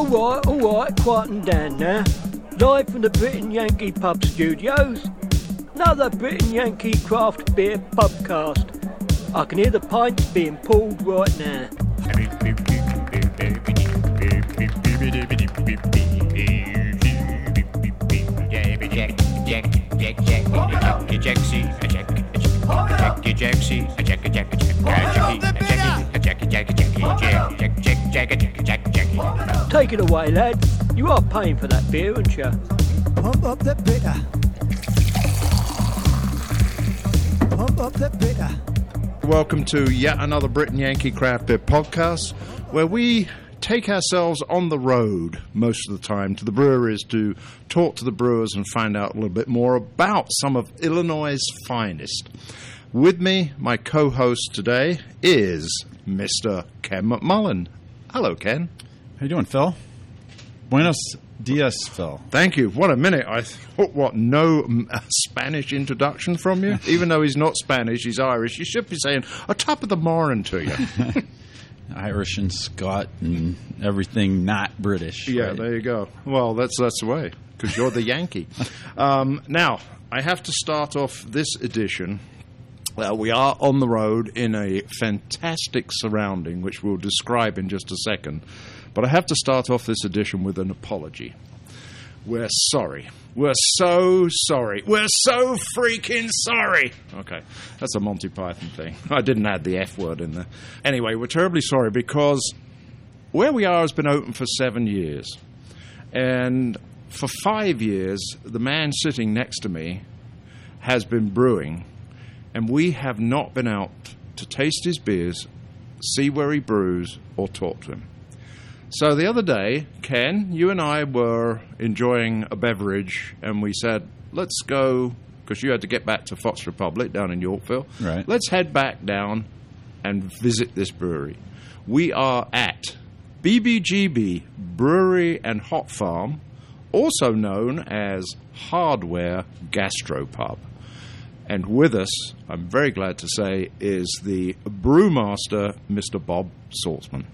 Alright, alright, quieten down now. Live from the Brit and Yankee Pub Studios. Another Brit and Yankee Craft Beer Pubcast. I can hear the pints being pulled right now. Take it away, lad. You are paying for that beer, aren't you? Pump up the bitter. Pump up the bitter. Welcome to yet another Brit and Yankee Craft Beer podcast, where we take ourselves on the road most of the time to the breweries to talk to the brewers and find out a little bit more about some of Illinois' finest. With me, my co host today is Mr. Ken McMullen. Hello, Ken. How you doing, Phil? Buenos dias, Phil. Thank you. What a minute. I thought, what, no mm, uh, Spanish introduction from you? Even though he's not Spanish, he's Irish. You should be saying a top of the morning to you. Irish and Scot and everything not British. Yeah, right? there you go. Well, that's that's the way because you're the Yankee. um, now, I have to start off this edition. Uh, we are on the road in a fantastic surrounding, which we'll describe in just a second. But I have to start off this edition with an apology. We're sorry. We're so sorry. We're so freaking sorry. Okay, that's a Monty Python thing. I didn't add the F word in there. Anyway, we're terribly sorry because where we are has been open for seven years. And for five years, the man sitting next to me has been brewing, and we have not been out to taste his beers, see where he brews, or talk to him. So the other day, Ken, you and I were enjoying a beverage, and we said, let's go, because you had to get back to Fox Republic down in Yorkville. Right. Let's head back down and visit this brewery. We are at BBGB Brewery and Hopfarm, also known as Hardware Gastropub. And with us, I'm very glad to say, is the brewmaster, Mr. Bob Saltzman.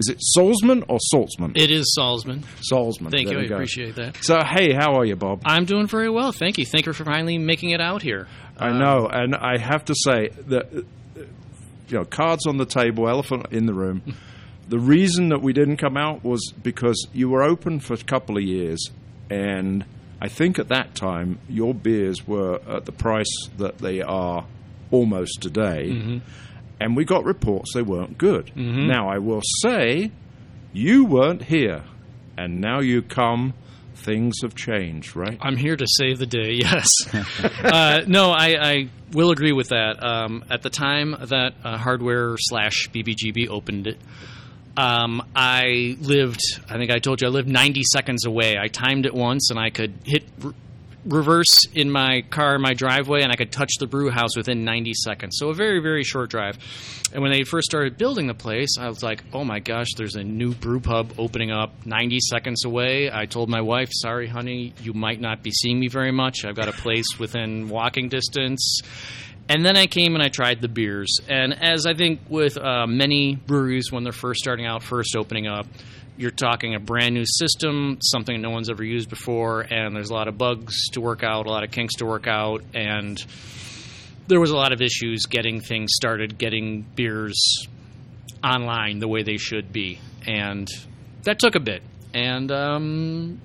Is it Salzman or Saltzman? It is Salzman. Salzman. Thank There you. we I go. appreciate that. So, hey, how are you, Bob? I'm doing very well. Thank you. Thank you for finally making it out here. I know, and I have to say that uh, you know, cards on the table, elephant in the room. the reason that we didn't come out was because you were open for a couple of years, and I think at that time your beers were at the price that they are almost today, and we got reports they weren't good. Now I will say, you weren't here, and now you come. Things have changed, right? I'm here to save the day. Yes. uh, no, I, I will agree with that. Um, at the time that uh, Hardware slash BBGB opened it, um, I lived. I think I told you I lived 90 seconds away. I timed it once, and I could hit re- reverse in my car, in my driveway, and I could touch the brew house within 90 seconds. So a very, very short drive. And when they first started building the place, I was like, "Oh my gosh, there's a new brew pub opening up 90 seconds away." I told my wife, "Sorry, honey, you might not be seeing me very much. I've got a place within walking distance." And then I came and I tried the beers. And as I think with uh, many breweries when they're first starting out, first opening up, you're talking a brand new system, something no one's ever used before, and there's a lot of bugs to work out, a lot of kinks to work out, and there was a lot of issues getting things started, getting beers online the way they should be. And that took a bit. And um,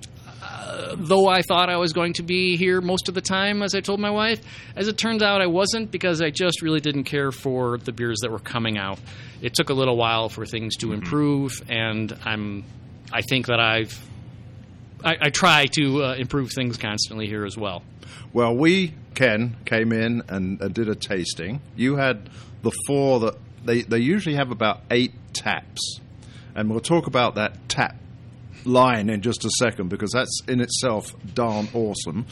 uh, though I thought I was going to be here most of the time, as I told my wife, as it turns out, I wasn't because I just really didn't care for the beers that were coming out. It took a little while for things to improve, and I'm, I think that I've, I, I try to uh, improve things constantly here as well. Well, we, Ken, came in and, and did a tasting. You had the four that they, they usually have about eight taps. And we'll talk about that tap line in just a second because that's in itself darn awesome.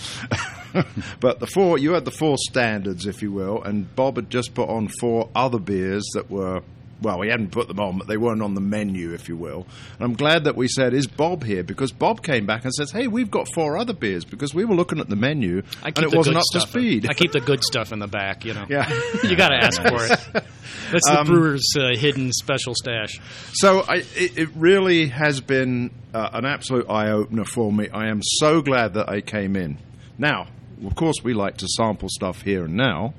but the four, you had the four standards, if you will, and Bob had just put on four other beers that were. Well, we hadn't put them on, but they weren't on the menu, if you will. And I'm glad that we said, "Is Bob here?" Because Bob came back and says, "Hey, we've got four other beers." Because we were looking at the menu I and it the wasn't up to speed. I keep the good stuff in the back. You know, Yeah. you got to ask for it. That's the brewer's uh, hidden special stash. So I, it, it really has been uh, an absolute eye opener for me. I am so glad that I came in. Now, of course, we like to sample stuff here and now,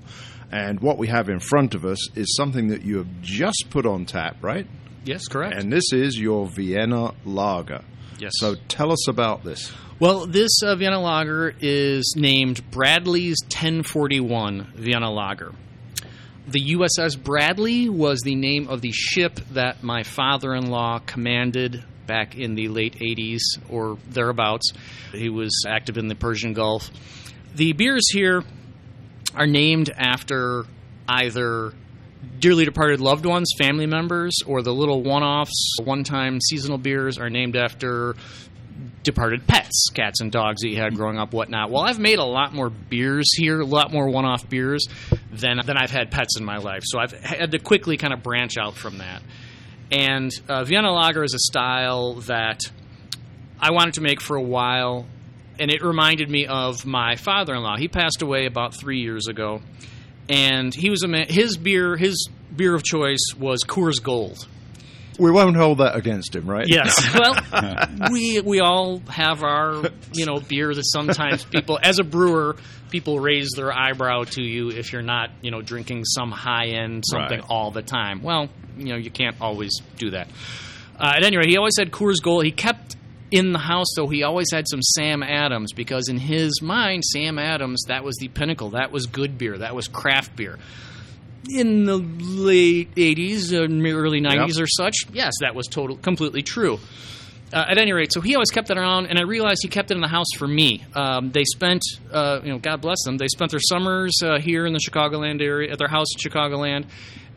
and what we have in front of us is something that you have just put on tap, right? Yes, correct. And this is your Vienna Lager. yes. So tell us about this. Well, this uh, Vienna Lager is named Bradley's 1041 Vienna Lager. The USS Bradley was the name of the ship that my father in law commanded back in the late 80s or thereabouts. He was active in the Persian Gulf. The beers here are named after either dearly departed loved ones, family members, or the little one offs, one time seasonal beers are named after departed pets, cats and dogs that you had growing up, whatnot. Well, I've made a lot more beers here, a lot more one off beers than, than I've had pets in my life. So I've had to quickly kind of branch out from that. And uh, Vienna Lager is a style that I wanted to make for a while, and it reminded me of my father in law. He passed away about three years ago, and he was a man, his beer, his beer of choice was Coors Gold. We won't hold that against him, right? Yes. Well, we we all have our you know beer that sometimes people, as a brewer, people raise their eyebrow to you if you're not you know drinking some high end something Right. all the time. Well, you know you can't always do that. Uh, at any rate, he always had Coors Gold. He kept in the house though. He always had some Sam Adams because in his mind, Sam Adams that was the pinnacle. That was good beer. That was craft beer in the late 80s, uh, early 90s Yep. or such, yes, that was total, completely true. Uh, at any rate, so he always kept it around, and I realized he kept it in the house for me. Um, they spent, uh, you know, God bless them, they spent their summers uh, here in the Chicagoland area, at their house in Chicagoland.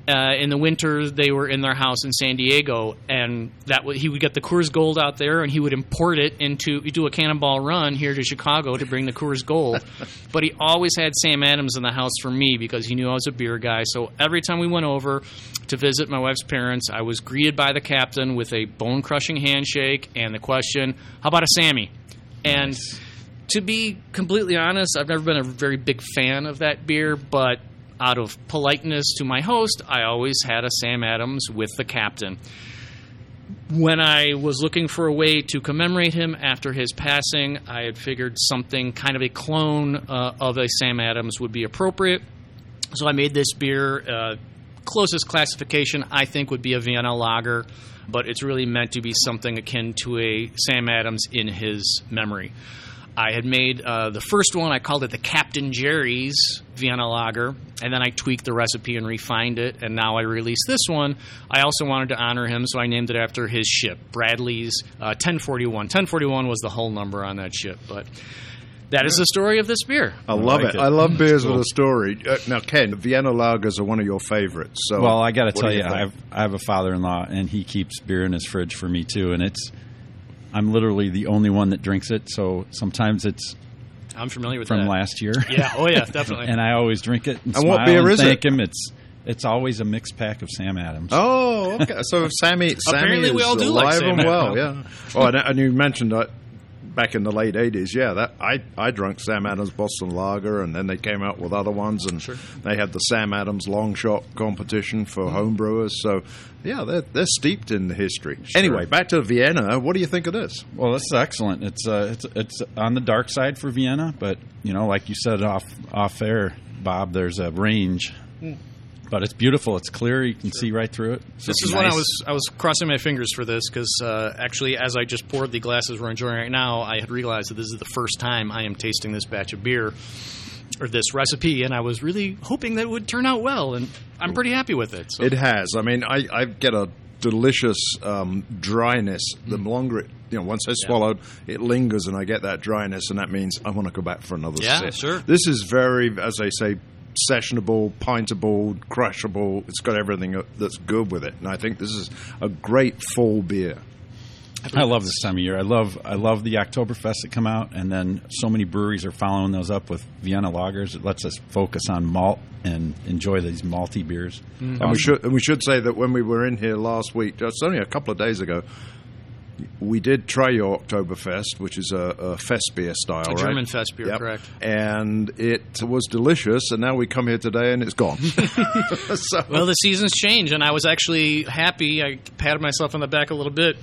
Uh, in the winter, they were in their house in San Diego, and that w- he would get the Coors Gold out there, and he would import it into do a cannonball run here to Chicago to bring the Coors Gold. but he always had Sam Adams in the house for me because he knew I was a beer guy. So every time we went over to visit my wife's parents, I was greeted by the captain with a bone crushing handshake and the question, "How about a Sammy?" And to be completely honest, I've never been a very big fan of that beer, but out of politeness to my host, I always had a Sam Adams with the captain. When I was looking for a way to commemorate him after his passing, I had figured something kind of a clone uh, of a Sam Adams would be appropriate. So I made this beer. Uh, closest classification, I think, would be a Vienna lager, but it's really meant to be something akin to a Sam Adams in his memory. I had made uh, the first one, I called it the Captain Jerry's Vienna Lager, and then I tweaked the recipe and refined it, and now I released this one. I also wanted to honor him, so I named it after his ship, Bradley's uh, 1041. 1041 was the hull number on that ship, but that is the story of this beer. I love like it. it. I love beers Cool. with a story. Uh, now, Ken, Vienna lagers are one of your favorites. So, Well, I got to tell do you. I have, I have a father-in-law, and he keeps beer in his fridge for me too. And it's, I'm literally the only one that drinks it. So sometimes it's I'm familiar with from that. last year. Yeah, oh yeah, definitely. and I always drink it and, And what smile beer and is thank it? him. It's it's always a mixed pack of Sam Adams. Oh, okay. So Sammy, Sammy Apparently is we all do like Sam and well. Adams. Yeah. Oh, and, and you mentioned that back in the late '80s. Yeah, that I I drank Sam Adams Boston Lager, and then they came out with other ones, and they had the Sam Adams Long Shot competition for Mm-hmm. home brewers. So, yeah, they're they're steeped in the history. Anyway, back to Vienna. What do you think of this? Well, this is excellent. It's uh, it's it's on the dark side for Vienna, but you know, like you said off off air, Bob, there's a range. But it's beautiful. It's clear. You can see right through it. This It's is when I was I was crossing my fingers for this because uh, actually, as I just poured the glasses we're enjoying right now, I had realized that this is the first time I am tasting this batch of beer or this recipe, and I was really hoping that it would turn out well, and I'm pretty happy with it. So. It has. I mean, I, I get a delicious um, dryness. The Mm. longer it, you know, once I swallowed, it lingers, and I get that dryness, and that means I want to go back for another Yeah, sip. sure. This is very, as I say, sessionable, pintable, crushable. It's got everything that's good with it, and I think this is a great fall beer. I love this time of year. I love I love the Oktoberfest that come out, and then so many breweries are following those up with Vienna lagers. It lets us focus on malt and enjoy these malty beers. And we should and we should say that when we were in here last week, just only a couple of days ago, we did try your Oktoberfest, which is a, a fest beer style, A right? German fest beer, Yep. correct. And it was delicious, and now we come here today and it's gone. so, Well, the seasons change, and I was actually happy. I patted myself on the back a little bit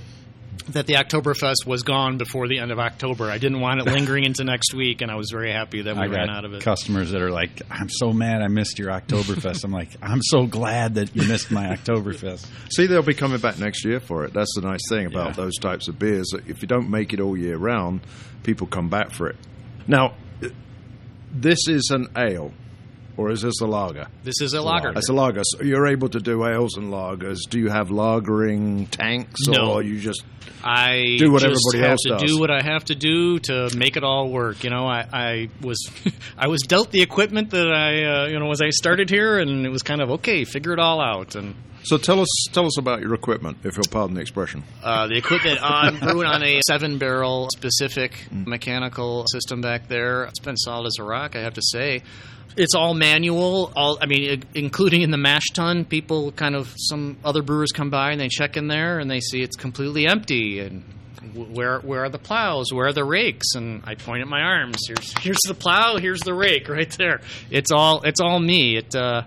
that the Oktoberfest was gone before the end of October. I didn't want it lingering into next week, and I was very happy that we I ran got out of it. customers that are like, "I'm so mad I missed your Oktoberfest." I'm like, "I'm so glad that you missed my Oktoberfest." See, they'll be coming back next year for it. That's the nice thing about Yeah. those types of beers. That if you don't make it all year round, people come back for it. Now, this is an ale, or is this a lager? This is a lager. It's a lager. So you're able to do ales and lagers. Do you have lagering tanks, No. or you just I Do what just everybody have else to does. do what I have to do to make it all work. You know, I, I was I was dealt the equipment that I uh, you know as I started here, and it was kind of okay, figure it all out. And so tell us tell us about your equipment, if you'll pardon the expression. uh, the equipment I'm brewing on a seven barrel specific Mm. mechanical system back there. It's been solid as a rock, I have to say. It's all manual. All I mean, including in the mash tun. People kind of some other brewers come by and they check in there and they see it's completely empty and. Where where are the plows? Where are the rakes? And I point at my arms. Here's here's the plow. Here's the rake right there. It's all it's all me. It uh,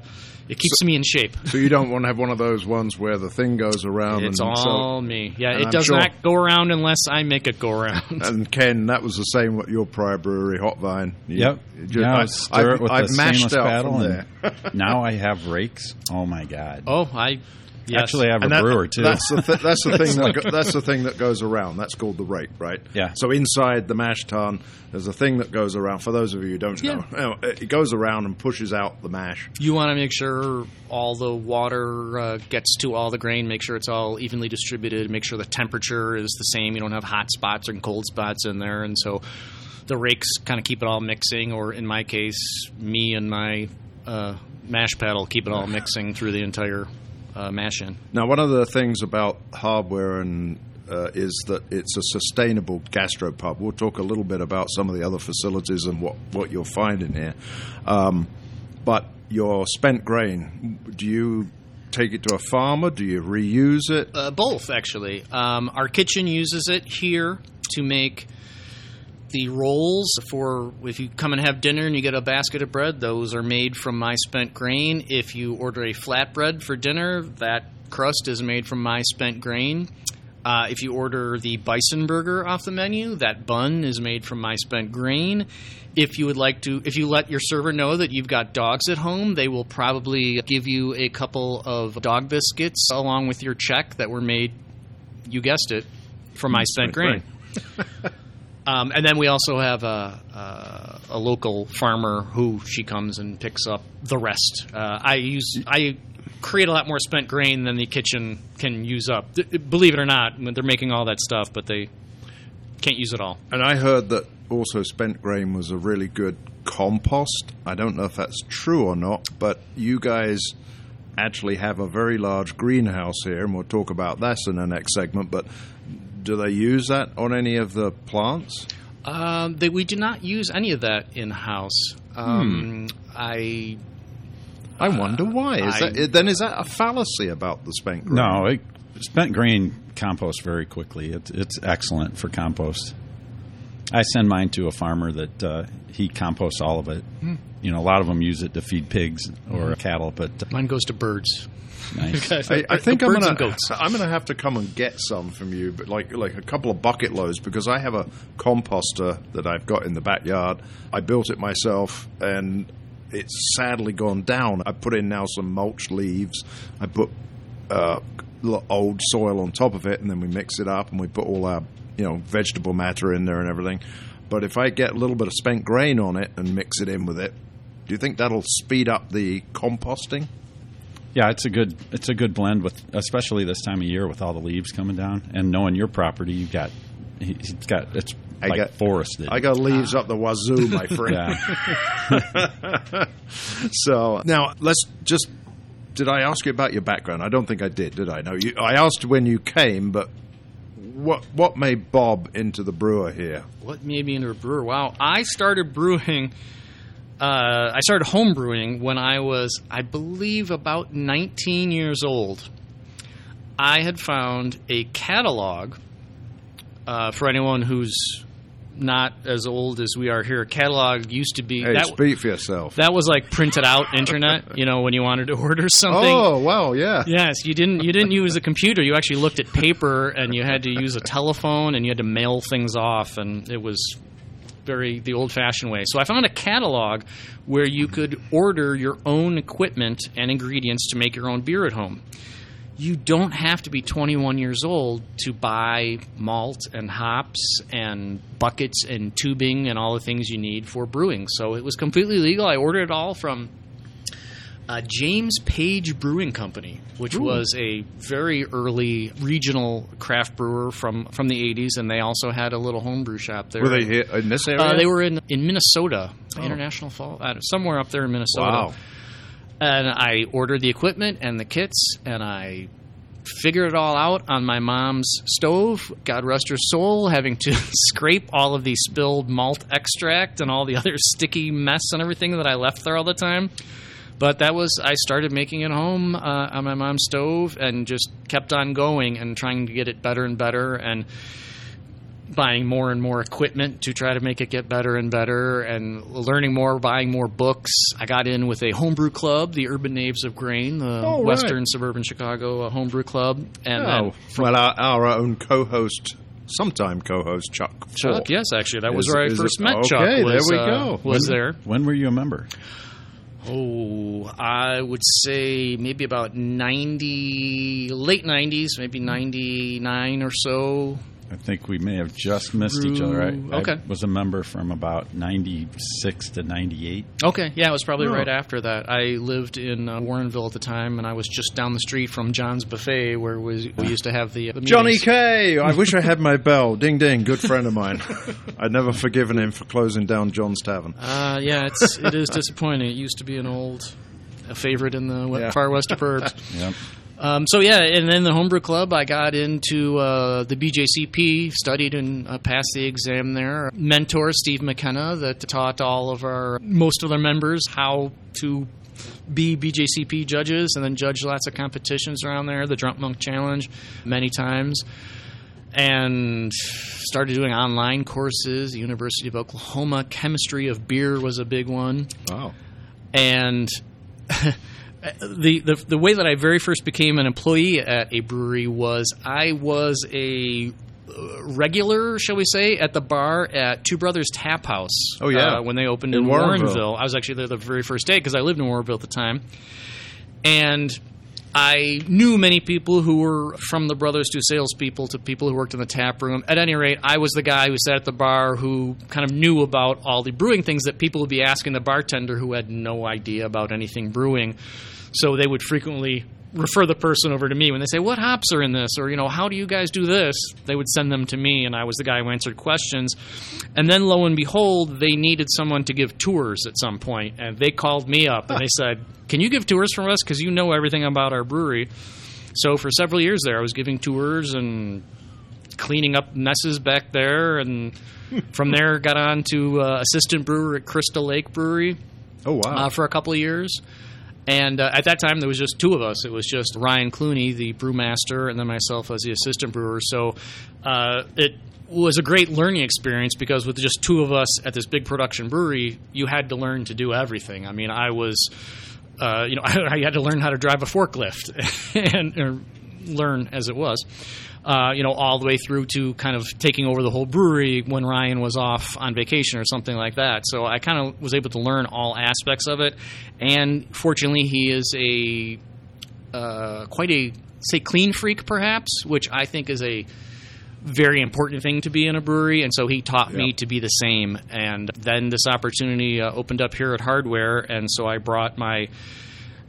it keeps me in shape. So you don't want to have one of those ones where the thing goes around. It's and all so, me. Yeah, it I'm does sure- not go around unless I make it go around. And Ken, that was the same with your prior brewery, Hot Vine. You- Yep. you just- now I- I stir it with I've the mashed stainless out paddle, from and there. now I have rakes. Oh my god! oh, I yes. Actually, I have a that- brewer too. That's the th- that's the thing that go- that's the thing that goes around. That's called the rake, right? Yeah. So inside the mash tun, there's a thing that goes around. For those of you who don't know, you know, it goes around and pushes out the mash. you want to make sure all the water uh, gets to all the grain. Make sure it's all evenly distributed. Make sure the temperature is the same. You don't have hot spots and cold spots in there, and so the rakes kind of keep it all mixing. Or in my case, me and my uh, mash paddle keep it all mixing through the entire uh, mash in. Now, one of the things about hardware and uh, is that it's a sustainable gastropub. We'll talk a little bit about some of the other facilities and what, what you'll find in here. Um, but your spent grain, do you take it to a farmer? Do you reuse it? Uh, both, actually. Um, our kitchen uses it here to make the rolls for if you come and have dinner and you get a basket of bread. Those are made from my spent grain. If you order a flatbread for dinner, that crust is made from my spent grain. Uh, if you order the bison burger off the menu, that bun is made from my spent grain. If you would like to, if you let your server know that you've got dogs at home, they will probably give you a couple of dog biscuits along with your check that were made, you guessed it, from my spent grain. Um, and then we also have a, a, a local farmer who she comes and picks up the rest. Uh, I use I create a lot more spent grain than the kitchen can use up. Believe it or not, they're making all that stuff, but they can't use it all. And I heard that also spent grain was a really good compost. I don't know if that's true or not, but you guys actually have a very large greenhouse here, and we'll talk about that in the next segment. But do they use that on any of the plants? Um, they, we do not use any of that in house. Um, I I wonder why. Is I- that, then is that a fallacy about the spent grain? no, it, spent grain composts very quickly. It's it's excellent for compost. I send mine to a farmer that uh, he composts all of it. You know, a lot of them use it to feed pigs or cattle, but uh, mine goes to birds. nice. I, I think I'm gonna goats. I'm gonna have to come and get some from you, but like like a couple of bucket loads because I have a composter that I've got in the backyard. I built it myself, and it's sadly gone down. I put in now some mulch leaves. I put uh, old soil on top of it, and then we mix it up, and we put all our you know vegetable matter in there and everything. But if I get a little bit of spent grain on it and mix it in with it, do you think that'll speed up the composting? Yeah, it's a good it's a good blend with especially this time of year with all the leaves coming down and knowing your property, you've got he's got it's I like got- forested. I got leaves up the wazoo, my friend. yeah. So now let's just. Did I ask you about your background? I don't think I did. Did I? No. You, I asked when you came, but what what made Bob into the brewer here? What made me into a brewer? Wow, I started brewing. Uh, I started home brewing when I was, I believe, about 19 years old. I had found a catalog uh, for anyone who's not as old as we are here. Catalog used to be Hey, that. speak for yourself. That was like printed out internet. You know, when you wanted to order something. oh, wow, yeah. Yes, you didn't. You didn't use a computer. You actually looked at paper, and you had to use a telephone, and you had to mail things off, and it was very the old-fashioned way. So I found a catalog where you could order your own equipment and ingredients to make your own beer at home. You don't have to be 21 years old to buy malt and hops and buckets and tubing and all the things you need for brewing. So it was completely legal. I ordered it all from uh, James Page Brewing Company, which was a very early regional craft brewer from, from the 80s, and they also had a little homebrew shop there. Were they in this area? Uh, they were in, in Minnesota, International Fall, uh, somewhere up there in Minnesota. Wow. And I ordered the equipment and the kits, and I figured it all out on my mom's stove. God rest her soul, having to scrape all of the spilled malt extract and all the other sticky mess and everything that I left there all the time. But that was, I started making it home uh, on my mom's stove and just kept on going and trying to get it better and better. And buying more and more equipment to try to make it get better and better and learning more, buying more books. I got in with a homebrew club, the Urban Knaves of Grain, the Oh, right. Western Suburban Chicago homebrew club. And Oh, well, our, our own co-host, sometime co-host Chuck. Chuck, Falk. yes, actually, that was where I first it- met Chuck. okay, there we uh, go. Was When- there? When were you a member? Oh, I would say maybe about 90, late 90s, maybe 99 or so. I think we may have just missed each other. I, okay. I was a member from about 96 to 98. Okay, yeah, it was probably Oh. right after that. I lived in uh, Warrenville at the time, and I was just down the street from John's Buffet, where we, we used to have the, the Johnny. K. I wish I had my bell. Ding ding. Good friend of mine. I'd never forgiven him for closing down John's Tavern. Uh, yeah, it's it is disappointing. It used to be an old a favorite in the Yeah. far west suburbs. Yep. Um, so yeah, and then the homebrew club, I got into uh, the BJCP, studied and uh, passed the exam there. Mentor Steve McKenna that taught all of our most of their members how to be BJCP judges and then judge lots of competitions around there. The Drunk Monk Challenge, many times. And started doing online courses. The University of Oklahoma chemistry of beer was a big one Wow. and the, the the way that I very first became an employee at a brewery was I was a uh, regular, shall we say, at the bar at Two Brothers Tap House. Oh, yeah. uh, when they opened In in, Warrenville. Warrenville. I was actually there the very first day because I lived in Warrenville at the time, and. I knew many people who were from the Brothers to salespeople to people who worked in the tap room. At any rate, I was the guy who sat at the bar who kind of knew about all the brewing things that people would be asking the bartender who had no idea about anything brewing. So they would frequently refer the person over to me when they say, "What hops are in this?" or you know, "How do you guys do this?" They would send them to me, and I was the guy who answered questions. And then, lo and behold, they needed someone to give tours at some point, and they called me up and they said, "Can you give tours for us? Because you know everything about our brewery." So for several years there, I was giving tours and cleaning up messes back there, and from there got on to uh, assistant brewer at Crystal Lake Brewery Oh wow. uh, for a couple of years. And uh, at that time, there was just two of us. It was just Ryan Clooney, the brewmaster, and then myself as the assistant brewer. So uh, it was a great learning experience because with just two of us at this big production brewery, you had to learn to do everything. I mean, I was, uh, you know, I, had to learn how to drive a forklift and learn as it was. Uh, you know, all the way through to kind of taking over the whole brewery when Ryan was off on vacation or something like that. So I kind of was able to learn all aspects of it. And fortunately, he is a uh, quite a say clean freak, perhaps, which I think is a very important thing to be in a brewery, and so he taught me to be the same. And then this opportunity uh, opened up here at Hardware, and so I brought my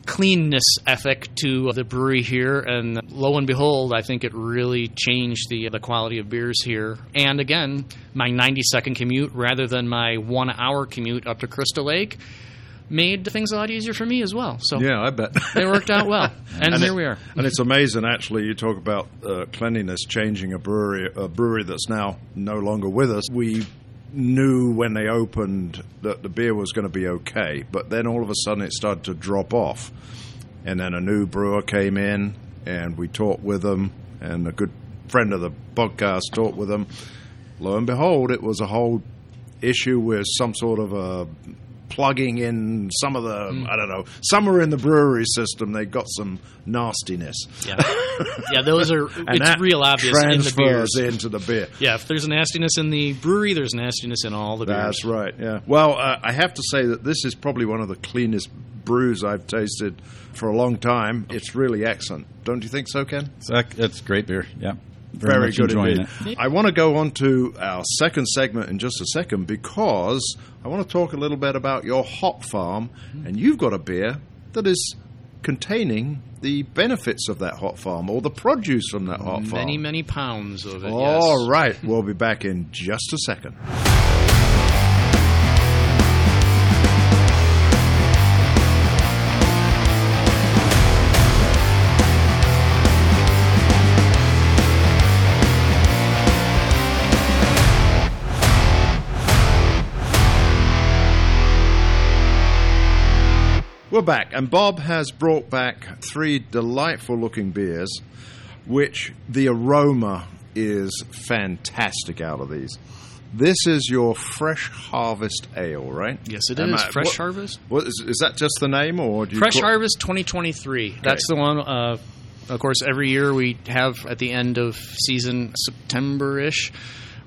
cleanness ethic to the brewery here, and lo and behold, I think it really changed the the quality of beers here. And again, my 90 second commute rather than my one hour commute up to Crystal Lake made things a lot easier for me as well. So yeah, I bet. it worked out well, and, And here it- we are. And it's amazing, actually. You talk about uh, cleanliness changing a brewery, a brewery that's now no longer with us. We knew when they opened that the beer was going to be okay, but then all of a sudden it started to drop off, and then a new brewer came in, and we talked with them, and a good friend of the podcast talked with them. lo and behold, it was a whole issue with some sort of a plugging in some of the Hmm. I don't know somewhere in the brewery system. they've got some nastiness, Yeah, yeah. Those are and it's that real obvious in the transfers beers. into the beer. Yeah, if there's nastiness in the brewery, there's nastiness in all the beers. That's right. Yeah. Well, uh, I have to say that this is probably one of the cleanest brews I've tasted for a long time. It's really excellent. Don't you think so, Ken? It's, it's great beer. Yeah. Very, Very good enjoying indeed. it. I want to go on to our second segment in just a second because I want to talk a little bit about your hop farm, and you've got a beer that is containing the benefits of that hop farm or the produce from that hop farm. Many, many pounds of it. All yes. right, we'll be back in just a second. We're back, and Bob has brought back three delightful looking beers, which the aroma is fantastic out of these. This is your Fresh Harvest Ale, right? Yes, it Am is. I- Fresh what- Harvest. What is, is that just the name, or do you Fresh call- Harvest 2023. That's the one. Uh, of course, every year we have at the end of season September ish.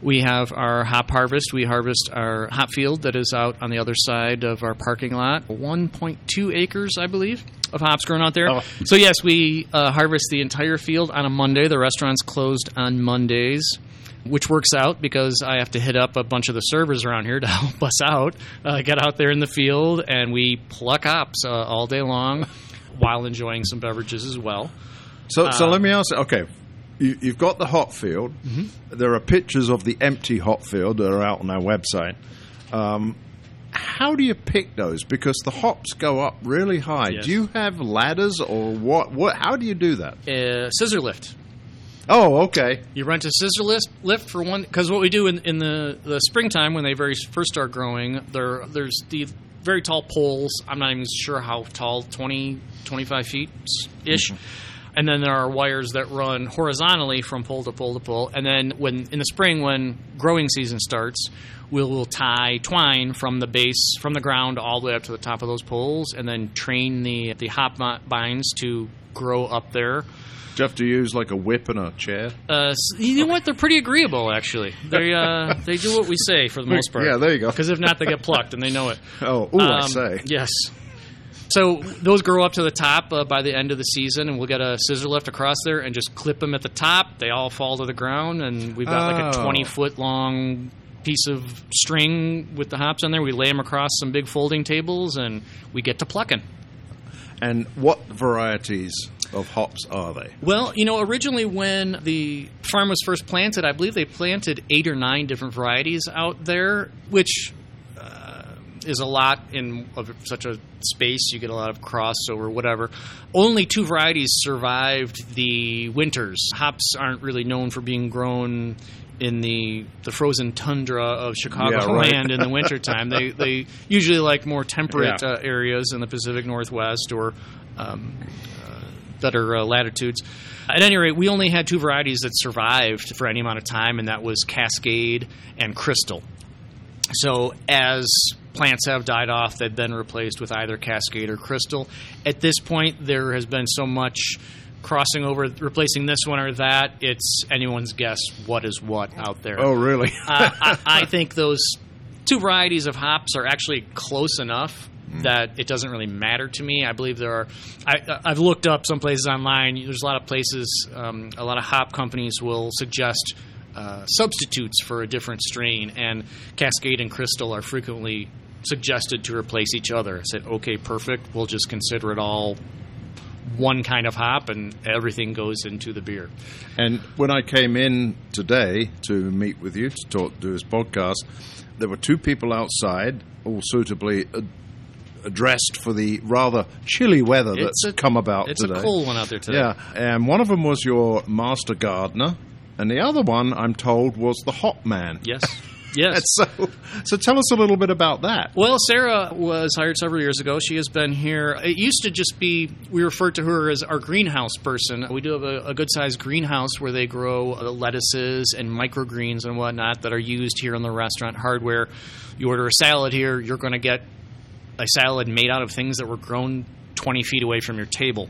We have our hop harvest. We harvest our hop field that is out on the other side of our parking lot. 1.2 acres, I believe, of hops grown out there. Oh. So, yes, we uh, harvest the entire field on a Monday. The restaurant's closed on Mondays. Which works out because I have to hit up a bunch of the servers around here to help us out. Uh, get out there in the field and we pluck hops uh, all day long while enjoying some beverages as well. So, so Uh, let me ask. Okay, you, you've got the hop field. Mm-hmm. There are pictures of the empty hop field that are out on our website. Um, how do you pick those? Because the hops go up really high. Yes. Do you have ladders or what? What? How do you do that? Uh, scissor lift. Oh, okay. You rent a scissor lift, lift for one because what we do in, in the, the springtime when they very first start growing, there there's the very tall poles. I'm not even sure how tall 20, 25 feet ish. And then there are wires that run horizontally from pole to pole to pole. And then when in the spring when growing season starts, we'll, we'll tie twine from the base from the ground all the way up to the top of those poles, and then train the the hop binds to grow up there. Do you have to use like a whip and a chair? Uh, you know what? They're pretty agreeable, actually. They uh, they do what we say for the most part. Yeah, there you go. Because if not, they get plucked, and they know it. Oh, ooh, I Um, say. Yes. So those grow up to the top uh, by the end of the season, and we'll get a scissor lift across there and just clip them at the top. They all fall to the ground, and we've got like a Oh. twenty foot long piece of string with the hops on there. We lay them across some big folding tables, and we get to plucking. And what varieties of hops are they? Well, you know, originally when the farm was first planted, I believe they planted eight or nine different varieties out there, which is a lot in of such a space. You get a lot of crossover, whatever. Only two varieties survived the winters. Hops aren't really known for being grown in the the frozen tundra of Chicagoland Yeah, right. in the wintertime. they they usually like more temperate Yeah. uh, areas in the Pacific Northwest or um, better uh, latitudes. At any rate, we only had two varieties that survived for any amount of time, and that was Cascade and Crystal. So as plants have died off, they've been replaced with either Cascade or Crystal. At this point, there has been so much crossing over, replacing this one or that. It's anyone's guess what is what out there. Oh, really? uh, I, I think those two varieties of hops are actually close enough that it doesn't really matter to me. I believe there are. I, I've looked up some places online. There's a lot of places, um, a lot of hop companies will suggest uh, substitutes for a different strain, and Cascade and Crystal are frequently suggested to replace each other. I said, okay, perfect. We'll just consider it all one kind of hop, and everything goes into the beer. And when I came in today to meet with you to talk, do this podcast, there were two people outside, all suitably addressed for the rather chilly weather It's that's a- come about It's today. a cold one out there today. Yeah, and one of them was your master gardener, and the other one, I'm told, was the hop man. Yes. Yes. so, so tell us a little bit about that. Well, Sarah was hired several years ago. She has been here. It used to just be, we referred to her as our greenhouse person. We do have a, a good sized greenhouse where they grow uh, lettuces and microgreens and whatnot that are used here in the restaurant hardware. You order a salad here, you're going to get a salad made out of things that were grown 20 feet away from your table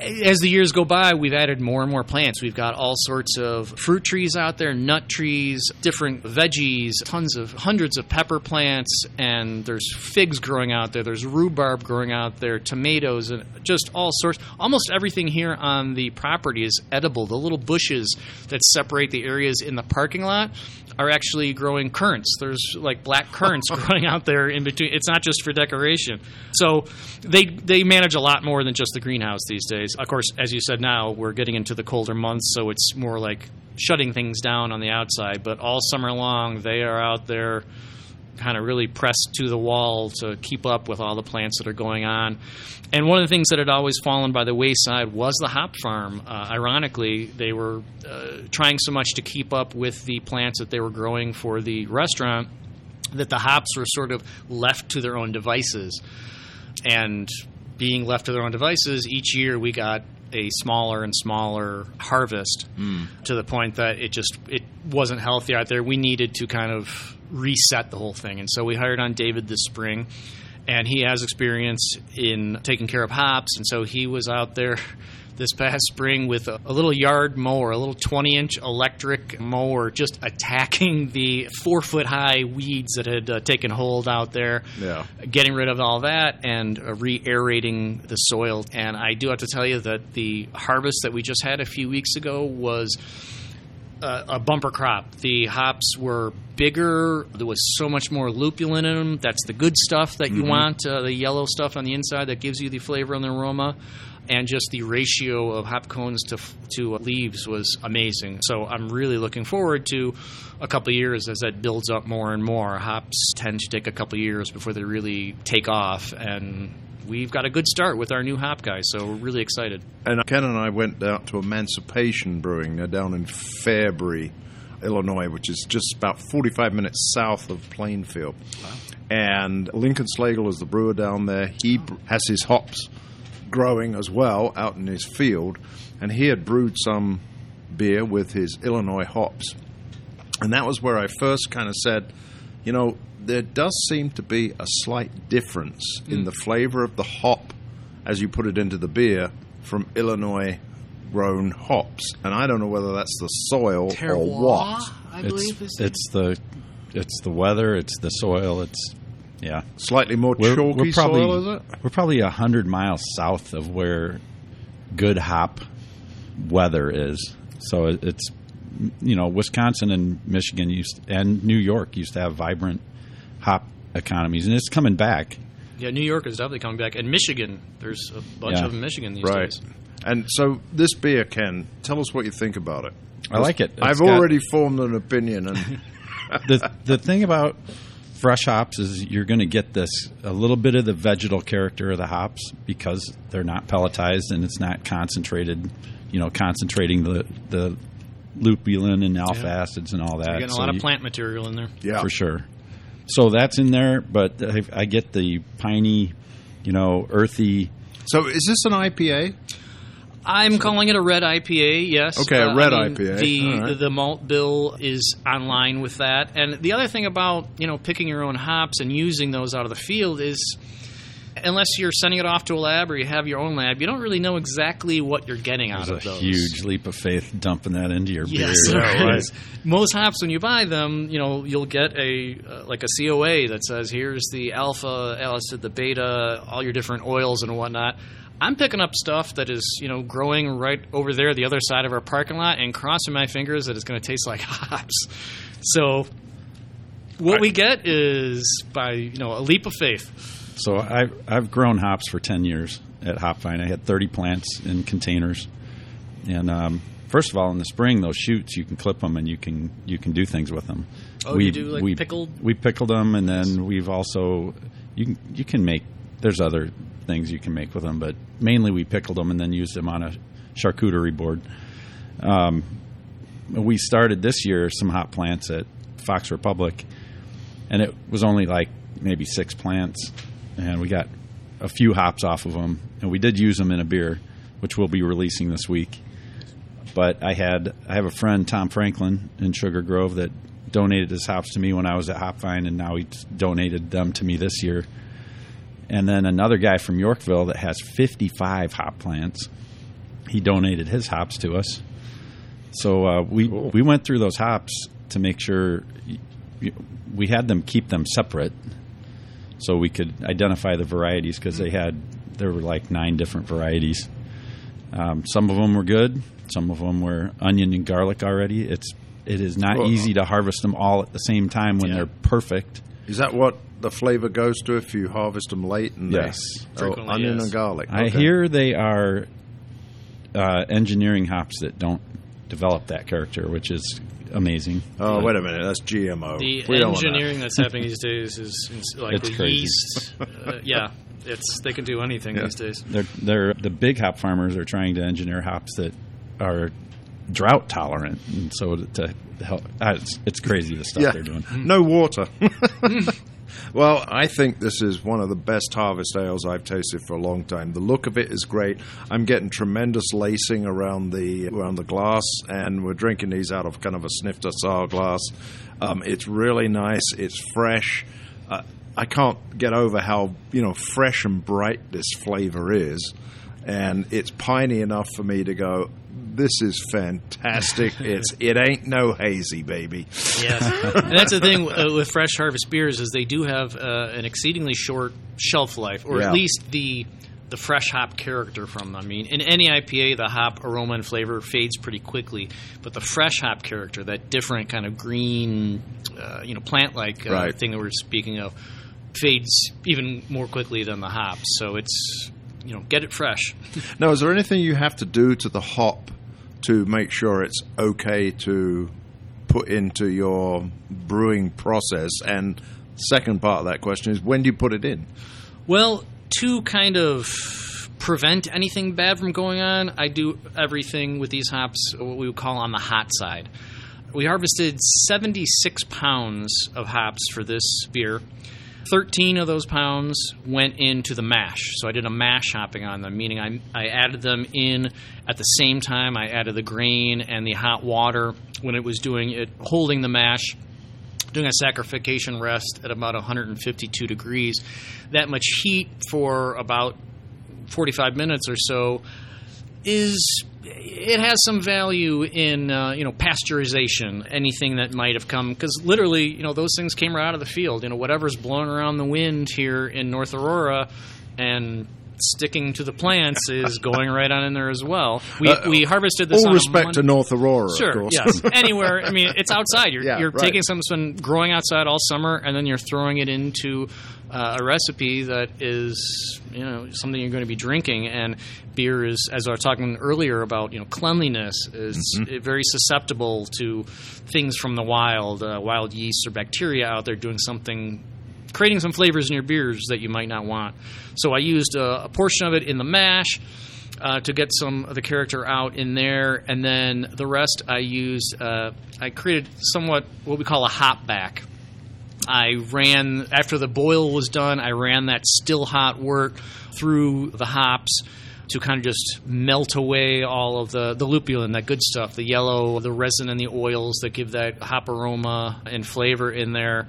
as the years go by, we've added more and more plants. We've got all sorts of fruit trees out there, nut trees, different veggies, tons of hundreds of pepper plants, and there's figs growing out there. There's rhubarb growing out there, tomatoes, and just all sorts. Almost everything here on the property is edible. The little bushes that separate the areas in the parking lot are actually growing currants. There's like black currants growing out there in between. It's not just for decoration. So they they manage a lot more than just the greenhouse these days. Of course, as you said, now we're getting into the colder months, so it's more like shutting things down on the outside. But all summer long, they are out there kind of really pressed to the wall to keep up with all the plants that are going on. And one of the things that had always fallen by the wayside was the hop farm. Uh, ironically, they were uh, trying so much to keep up with the plants that they were growing for the restaurant that the hops were sort of left to their own devices. And being left to their own devices, each year we got a smaller and smaller harvest hmm. to the point that it just it wasn't healthy out there. We needed to kind of reset the whole thing, and so we hired on David this spring, and he has experience in taking care of hops, and so he was out there this past spring with a, a little yard mower, a little 20 inch electric mower, just attacking the four foot high weeds that had uh, taken hold out there. Yeah. Getting rid of all that and uh, re aerating the soil. And I do have to tell you that the harvest that we just had a few weeks ago was a, a bumper crop. The hops were bigger. There was so much more lupulin in them. That's the good stuff that you want. Uh, the yellow stuff on the inside that gives you the flavor and the aroma. And just the ratio of hop cones to to leaves was amazing. So I'm really looking forward to a couple of years as that builds up more and more. Hops tend to take a couple of years before they really take off, and we've got a good start with our new hop guy. So we're really excited. And Ken and I went out to Emancipation Brewing. They're down in Fairbury, Illinois, which is just about 45 minutes south of Plainfield. And Lincoln Slagle is the brewer down there. He has his hops growing as well out in his field. And he had brewed some beer with his Illinois hops. And that was where I first kind of said, you know, there does seem to be a slight difference in the flavor of the hop as you put it into the beer from Illinois grown hops. And I don't know whether that's the soil or what. I It's it's the it's the weather, it's the soil, it's yeah. Slightly more We're, chalky we're probably soil, is it? we're probably a hundred miles south of where good hop weather is. So it's you know Wisconsin and Michigan used and New York used to have vibrant hop economies, and it's coming back. Yeah, New York is definitely coming back, and Michigan. There's a bunch Yeah. of them in Michigan these Right. days. And so this beer, Ken, tell us what you think about it. I like it. It's I've got- already formed an opinion, and the the thing about fresh hops is you're going to get this a little bit of the vegetal character of the hops because they're not pelletized and it's not concentrated. You know, concentrating the the lupulin and alpha Yeah. acids and all that. You're getting a So lot of plant material in there. yeah, for sure. So that's in there, but I, I get the piney, you know, earthy. So is this an IPA? I'm calling it a red IPA. Yes. Uh, Okay, a red I mean, IPA. The All right. the malt bill is online with that, and the other thing about you know picking your own hops and using those out of the field is. Unless you're sending it off to a lab or you have your own lab, you don't really know exactly what you're getting out There's of a those. huge leap of faith dumping that into your Yes, beer. there is. Most hops, when you buy them, you know you'll get a uh, like a COA that says here's the alpha acid, the beta, all your different oils and whatnot. I'm picking up stuff that is you know growing right over there, the other side of our parking lot, and crossing my fingers that it's going to taste like hops. So what we get is by you know a leap of faith. So I've I've grown hops for ten years at Hopvine. I had thirty plants in containers, and um, first of all, in the spring, those shoots you can clip them and you can you can do things with them. Oh, you do, like, pickled? We pickled them, and then we've also you can you can make. There's other things you can make with them, but mainly we pickled them and then used them on a charcuterie board. Um, we started this year some hop plants at Fox Republic, and it was only like maybe six plants, and we got a few hops off of them, and we did use them in a beer, which we'll be releasing this week. But I had I have a friend Tom Franklin in Sugar Grove that donated his hops to me when I was at Hopvine, and now he donated them to me this year. And then another guy from Yorkville that has 55 hop plants. He donated his hops to us. So uh, we we went through those hops to make sure we had them keep them separate, so we could identify the varieties because they had there were like nine different varieties. Um, some of them were good. Some of them were onion and garlic already. It's it is not Well, easy to harvest them all at the same time when Yeah. they're perfect. Is that what the flavor goes to if you harvest them late? And they- Yes. oh, onion yes. and garlic. I hear they are uh, engineering hops that don't develop that character, which is amazing. Oh, wait a minute. That's GMO. The We don't that. engineering that's happening these days is, is like It's the crazy. yeast. Uh, yeah, it's they can do anything Yeah. these days. They're they're the big hop farmers are trying to engineer hops that are drought tolerant, and so to, to help, uh, it's, it's crazy the stuff Yeah. they're doing. No water. well, I think this is one of the best harvest ales I've tasted for a long time. The look of it is great. I'm getting tremendous lacing around the around the glass, and we're drinking these out of kind of a snifter style glass. Um, it's really nice. It's fresh. Uh, I can't get over how you know fresh and bright this flavor is, and it's piney enough for me to go. This is fantastic. it's it ain't no hazy, baby. Yes, and that's the thing uh, with fresh harvest beers is they do have uh, an exceedingly short shelf life, or Yeah. at least the the fresh hop character from them. I mean, in any IPA, the hop aroma and flavor fades pretty quickly, but the fresh hop character, that different kind of green, uh, you know, plant like uh, Right. thing that we're speaking of, fades even more quickly than the hops. So it's you know, get it fresh. Now, is there anything you have to do to the hop to make sure it's okay to put into your brewing process? And second part of that question is when do you put it in? Well, to kind of prevent anything bad from going on, I do everything with these hops what we would call on the hot side. We harvested 76 pounds of hops for this beer. 13 of those pounds went into the mash. So I did a mash hopping on them, meaning I, I added them in at the same time I added the grain and the hot water when it was doing it, holding the mash doing a saccharification rest at about 152 degrees. That much heat for about 45 minutes or so is it has some value in uh, you know pasteurization anything that might have come because literally you know those things came right out of the field you know whatever's blowing around the wind here in north aurora and sticking to the plants is going right on in there as well we, Uh, we harvested this All respect to North Aurora, Sure. of course. Yes. Anywhere. I mean, it's outside. You're, Yeah, you're right. taking something that's been growing outside all summer, and then you're throwing it into uh, a recipe that is, you know, something you're going to be drinking. And beer is, as I was talking earlier about, you know, cleanliness is Mm-hmm. very susceptible to things from the wild, uh, wild yeast or bacteria out there doing something creating some flavors in your beers that you might not want. So I used a, a portion of it in the mash uh, to get some of the character out in there, and then the rest I used. Uh, I created somewhat what we call a hop back. I ran after the boil was done. I ran that still hot wort through the hops to kind of just melt away all of the the lupulin, that good stuff, the yellow, the resin, and the oils that give that hop aroma and flavor in there.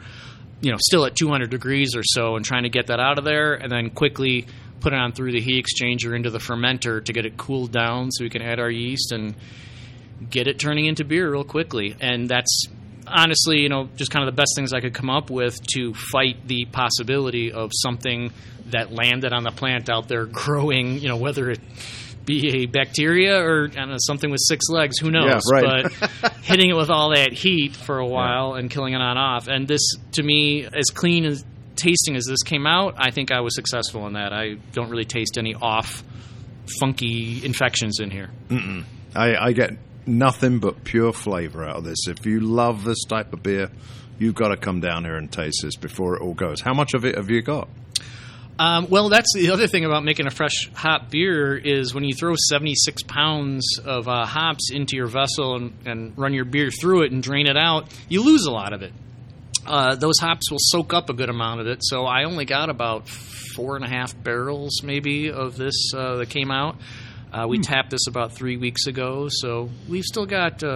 You know, still at 200 degrees or so, and trying to get that out of there, and then quickly put it on through the heat exchanger into the fermenter to get it cooled down, so we can add our yeast and get it turning into beer real quickly. And that's honestly, you know, just kind of the best things I could come up with to fight the possibility of something that landed on the plant out there growing, you know, whether it be a bacteria or I don't know, something with six legs, who knows? Yeah, right. But hitting it with all that heat for a while and killing it on off. And this, to me, as clean as tasting as this came out, I think I was successful in that. I don't really taste any off, funky infections in here. I, I get nothing but pure flavor out of this. If you love this type of beer, you've got to come down here and taste this before it all goes. How much of it have you got? Um, well, that's the other thing about making a fresh hop beer is when you throw 76 pounds of uh, hops into your vessel and, and run your beer through it and drain it out, you lose a lot of it. uh, those hops will soak up a good amount of it. So I only got about four and a half barrels, maybe, of this uh, that came out. Uh, we tapped this about three weeks ago, so we've still got uh,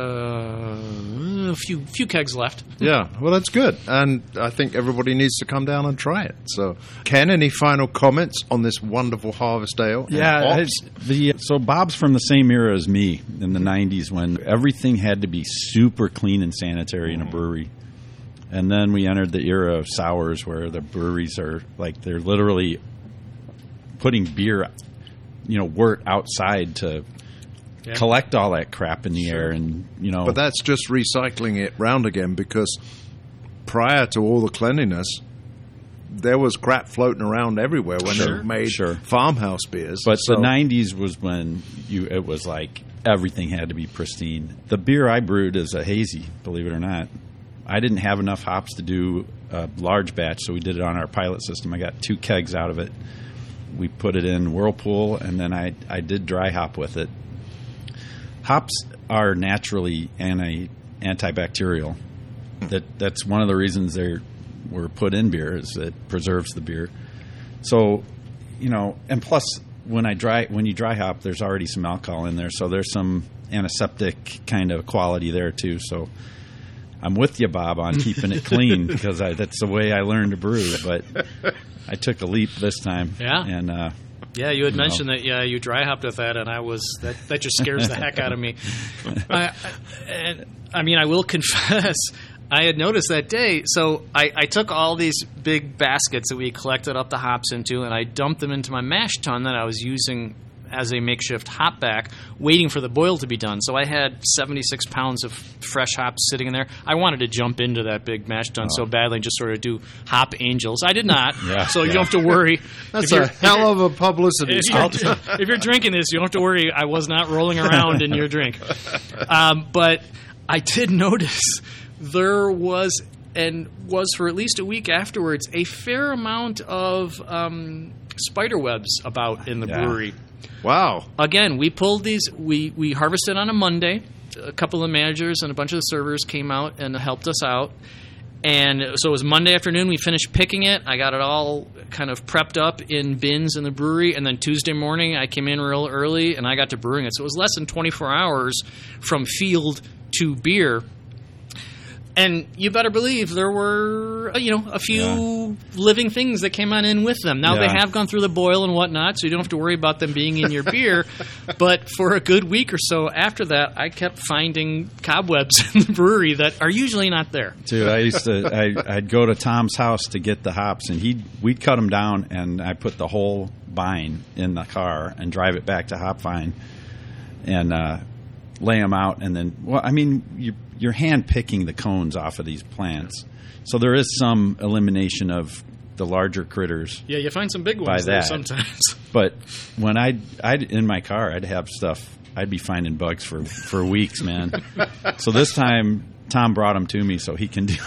a few few kegs left. Yeah, well, that's good, and I think everybody needs to come down and try it. So, Ken, any final comments on this wonderful harvest ale? Yeah, it's- the so Bob's from the same era as me in the '90s when everything had to be super clean and sanitary in a brewery, and then we entered the era of sours where the breweries are like they're literally putting beer, you know, wort outside to Yeah. collect all that crap in the air, and you know, But that's just recycling it round again because prior to all the cleanliness, there was crap floating around everywhere when Sure, they made sure. farmhouse beers. But So- the '90s was when you it was like everything had to be pristine. The beer I brewed is a hazy, believe it or not. I didn't have enough hops to do a large batch, so we did it on our pilot system. I got two kegs out of it. We put it in Whirlpool, and then I I did dry hop with it. Hops are naturally anti antibacterial. That that's one of the reasons they were put in beer is it preserves the beer. So, you know, and plus when I dry when you dry hop, there's already some alcohol in there, so there's some antiseptic kind of quality there too. So, I'm with you, Bob, on keeping it clean because I, that's the way I learned to brew. But I took a leap this time, Yeah. and uh, Yeah, you had You know. mentioned that. Yeah, you dry hopped with that, and I was that. That just scares the heck out of me. I, I, and, I mean, I will confess, I had noticed that day. So I, I took all these big baskets that we collected up the hops into, and I dumped them into my mash tun that I was using as a makeshift hop back, waiting for the boil to be done. So I had 76 pounds of fresh hops sitting in there. I wanted to jump into that big mash tun so badly and just sort of do hop angels. I did not. Yeah, so you don't have to worry. that's a hell of a publicity if you're, if you're drinking this, you don't have to worry. I was not rolling around in your drink. Um, but I did notice there was and was for at least a week afterwards a fair amount of um, spider webs about in the Yeah. brewery. Wow. Again, we pulled these. We we harvested on a Monday. A couple of managers and a bunch of the servers came out and helped us out. And so it was Monday afternoon. We finished picking it. I got it all kind of prepped up in bins in the brewery. And then Tuesday morning, I came in real early and I got to brewing it. So it was less than 24 hours from field to beer. And you better believe there were, uh, you know, a few living things that came on in with them. Now they have gone through the boil and whatnot, so you don't have to worry about them being in your beer. but for a good week or so after that, I kept finding cobwebs in the brewery that are usually not there. Dude, I used to. I, I'd go to Tom's house to get the hops, and he we'd cut them down, and I put the whole vine in the car and drive it back to Hopvine, and uh, lay them out, and then. Well, I mean, you, you're hand picking the cones off of these plants, so there is some elimination of the larger critters. Yeah, you find some big ones there sometimes. But when I I'd in my car, I'd have stuff. I'd be finding bugs for for weeks, man. so this time, Tom brought them to me so he can deal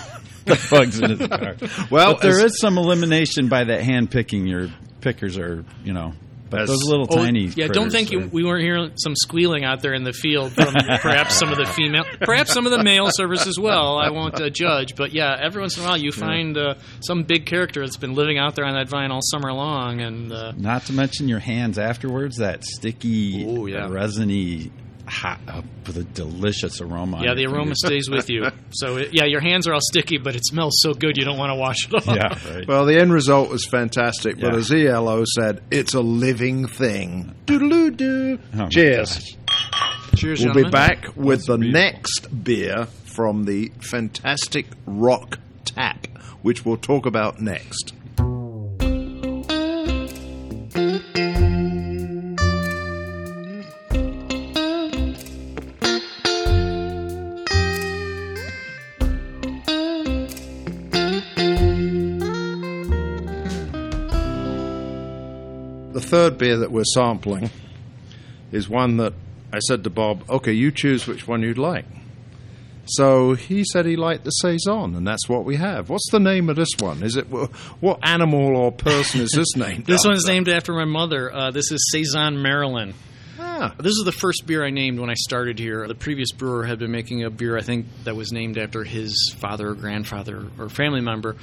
the bugs in his car. Well, but there is some elimination by that hand picking. Your pickers are, you know, but those little Oh, tiny. yeah, don't critters think you, we weren't hearing some squealing out there in the field from perhaps some of the female, perhaps some of the male service as well. I won't uh, judge, but yeah, every once in a while you find uh, some big character that's been living out there on that vine all summer long, and uh, Not to mention your hands afterwards. That sticky, Ooh, yeah. resiny, hot, uh, with a delicious aroma. yeah, the aroma fingers. stays with you. So it, yeah, your hands are all sticky, but it smells so good you don't want to wash it off. Yeah, right. Well, the end result was fantastic, but Yeah. as ELO said, it's a living thing. Doodaloo doo. Oh, Cheers. Cheers, We'll be back with the beautiful. next beer from the fantastic Rock Tap, which we'll talk about next. Third beer that we're sampling is one that I said to Bob, okay, you choose which one you'd like. So he said he liked the Saison, and that's what we have. What's the name of this one? Is it what animal or person is this named? This after? one's named after my mother. Uh, this is Saison, Marilyn. Ah. This is the first beer I named when I started here. The previous brewer had been making a beer, I think, that was named after his father or grandfather or family member.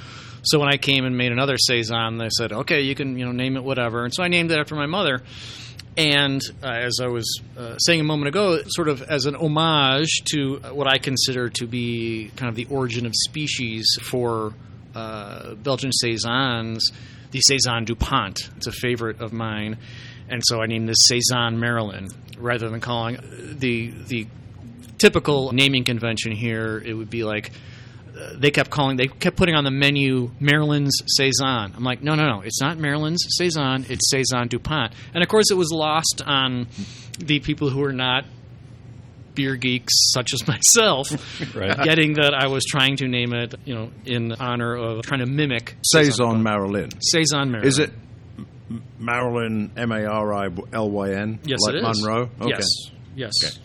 So when I came and made another saison, they said, "Okay, you can you know name it whatever." And so I named it after my mother. And uh, as I was uh, saying a moment ago, sort of as an homage to what I consider to be kind of the origin of species for uh, Belgian saisons, the saison Dupont. It's a favorite of mine, and so I named this saison Marilyn rather than calling the the typical naming convention here. It would be like uh, they kept calling they kept putting on the menu Marilyn's saison. I'm like, no, no, no, it's not Marilyn's saison. It's saison Dupont. And of course, it was lost on the people who are not beer geeks such as myself, Right. getting that I was trying to name it, you know, in honor of trying to mimic Saison Marilyn. Saison Marilyn. Is it Marilyn, M A R I L Y N? Yes, like it is. Monroe? Okay. Yes. Yes. Okay.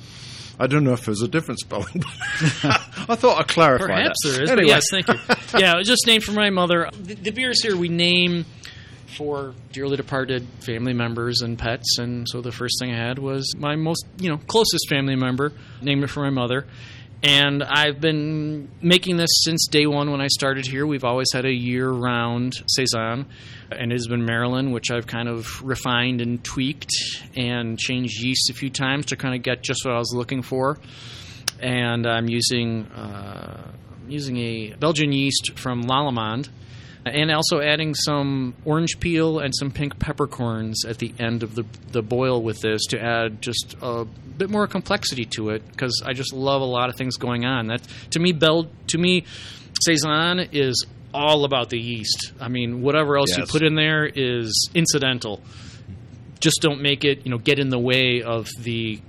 I don't know if there's a different spelling. I thought I'd clarify Perhaps that. there is. Anyway. Yes, thank you. Yeah, it was just named for my mother. The, the beers here we name for dearly departed family members and pets, and so the first thing I had was my most you know closest family member. Named it for my mother. And I've been making this since day one when I started here. We've always had a year-round saison, and it has been Marilyn, which I've kind of refined and tweaked and changed yeast a few times to kind of get just what I was looking for and I'm using uh, using a Belgian yeast from Lallemand, and also adding some orange peel and some pink peppercorns at the end of the the boil with this to add just a bit more complexity to it because I just love a lot of things going on. That to me, Bel to me, saison is all about the yeast. I mean, whatever else you put in there is incidental. Just don't make it, you know, get in the way of the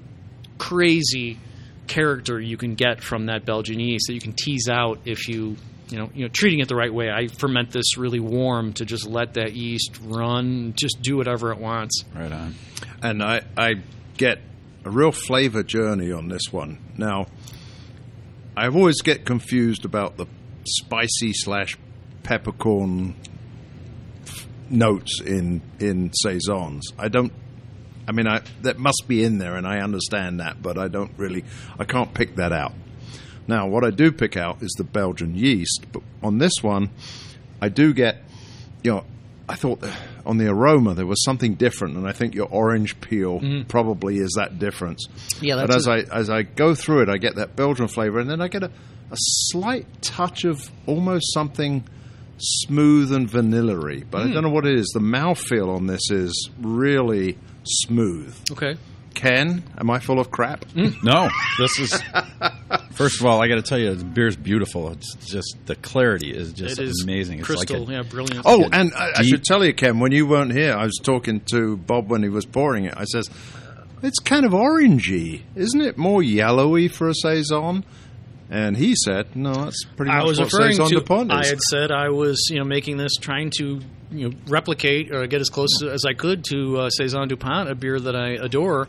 crazy character you can get from that Belgian yeast that you can tease out if you you know you know treating it the right way. I ferment this really warm to just let that yeast run, just do whatever it wants. Right on. and I, I get a real flavor journey on this one. Now, I always get confused about the spicy slash peppercorn notes in in saisons. I don't. I mean, I that must be in there, and I understand that, but I don't really. I can't pick that out. Now, what I do pick out is the Belgian yeast, but on this one, I do get, you know, I thought on the aroma there was something different, and I think your orange peel probably is that difference. Yeah, but as I as I go through it, I get that Belgian flavor, and then I get a, a slight touch of almost something smooth and vanilla-y, but Hmm. I don't know what it is. The mouthfeel on this is really smooth. Okay. Ken, am I full of crap? Hmm. No, this is. First of all, I got to tell you, the beer's beautiful. It's just the clarity is just It is amazing. It's crystal, like a, yeah, brilliant. Oh, Good. and I, I should tell you, Ken, when you weren't here, I was talking to Bob when he was pouring it. I says, "It's kind of orangey, isn't it? More yellowy for a saison." And he said, "No, that's pretty much I was what referring saison to. Dupont I is." had said I was, you know, making this trying to, you know, replicate or get as close as I could to uh, saison Dupont, a beer that I adore,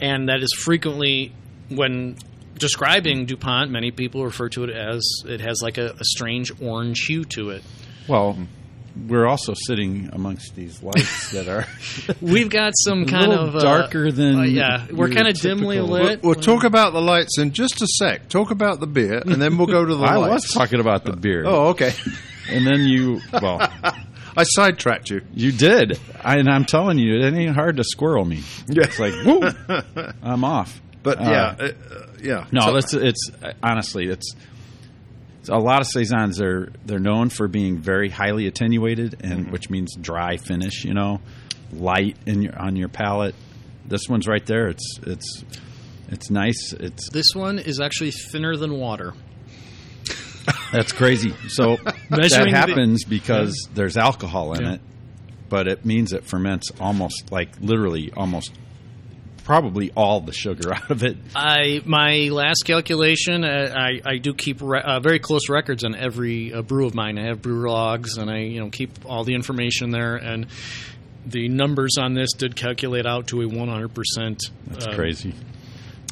and that is frequently when describing Dupont, many people refer to it as it has like a, a strange orange hue to it. well, we're also sitting amongst these lights that are We've got some kind little of uh, darker than uh, yeah, we're kind of dimly typical- lit. We'll talk about the lights in just a sec. Talk about the beer, and then we'll go to the I lights. was talking about the beer, Oh, okay. and then you well, I sidetracked you. you did, I, and I'm telling you, it ain't hard to squirrel me. Yeah. It's like, woo, I'm off. But Uh, yeah, uh, uh, yeah. No, So- that's it's honestly it's, it's a lot of saisons. They're they're known for being very highly attenuated, and Mm-hmm. which means dry finish. You know, light in your on your palate. This one's right there. It's it's it's nice. It's This one is actually thinner than water. That's crazy. So that Measuring the- happens because there's alcohol in Yeah. it, but it means it ferments almost like literally almost probably all the sugar out of it. I my last calculation, uh, I I do keep re- uh, very close records on every uh, brew of mine. I have brew logs, and I you know keep all the information there. And the numbers on this did calculate out to a one hundred percent. That's crazy.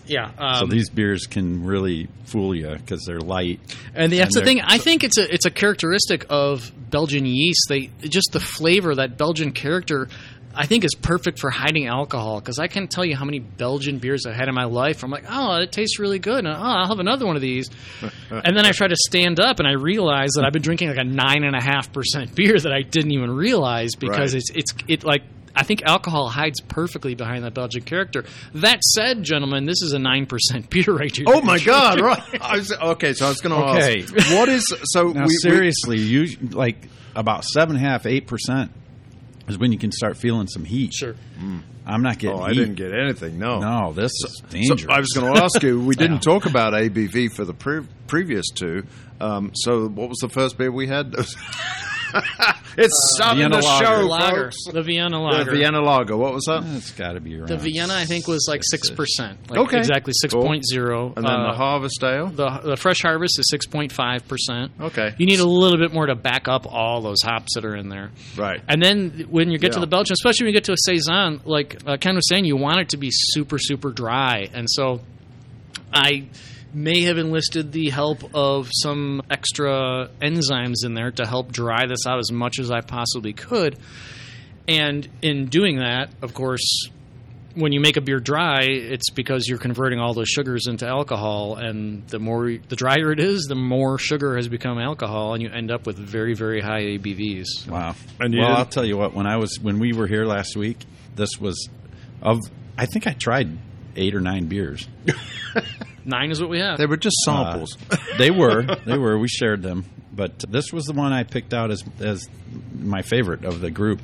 Yeah. So Um, these beers can really fool you because they're light. and that's the thing. I think it's a it's a characteristic of Belgian yeast. They just the flavor that Belgian character. I think is perfect for hiding alcohol because I can't tell you how many Belgian beers I've had in my life. I'm like, oh, it tastes really good. And, oh, I'll have another one of these. and then I try to stand up and I realize that I've been drinking like a nine and a half percent beer that I didn't even realize because Right. it's it's it like. I think alcohol hides perfectly behind that Belgian character. That said, gentlemen, this is a nine percent beer right here. Oh my God! Right. I was, okay, so I was going to Okay. ask, what is so? Now, we, we- seriously, you like about seven and a half, eight percent is when you can start feeling some heat. Sure. I'm not getting. oh, I heat. didn't get anything. No, No, this is So dangerous. I was going to ask you. We didn't talk about ABV for the pre- previous two. Um, so, what was the first beer we had? it's starting Vienna the Lager. show, Lager, folks. the Vienna Lager. The. Vienna Lager. What was that? It's got to be around. The Vienna, I think, was like six percent. Like Okay. exactly six Cool. point zero. And then Uh, the Harvest Ale. the the fresh harvest is six point five percent. Okay. You need a little bit more to back up all those hops that are in there. Right. And then when you get to the Belgian, especially when you get to a saison, like uh, Ken was saying, you want it to be super super dry, and so I may have enlisted the help of some extra enzymes in there to help dry this out as much as I possibly could. And in doing that, of course, when you make a beer dry, it's because you're converting all those sugars into alcohol, and the more the drier it is, the more sugar has become alcohol, and you end up with very very high ABVs. Wow. And well, I'll tell you what. When I was when we were here last week, this was of. I think I tried eight or nine beers. Nine is what we have. They were just uh, samples. They were. They were. We shared them, but this was the one I picked out as as my favorite of the group.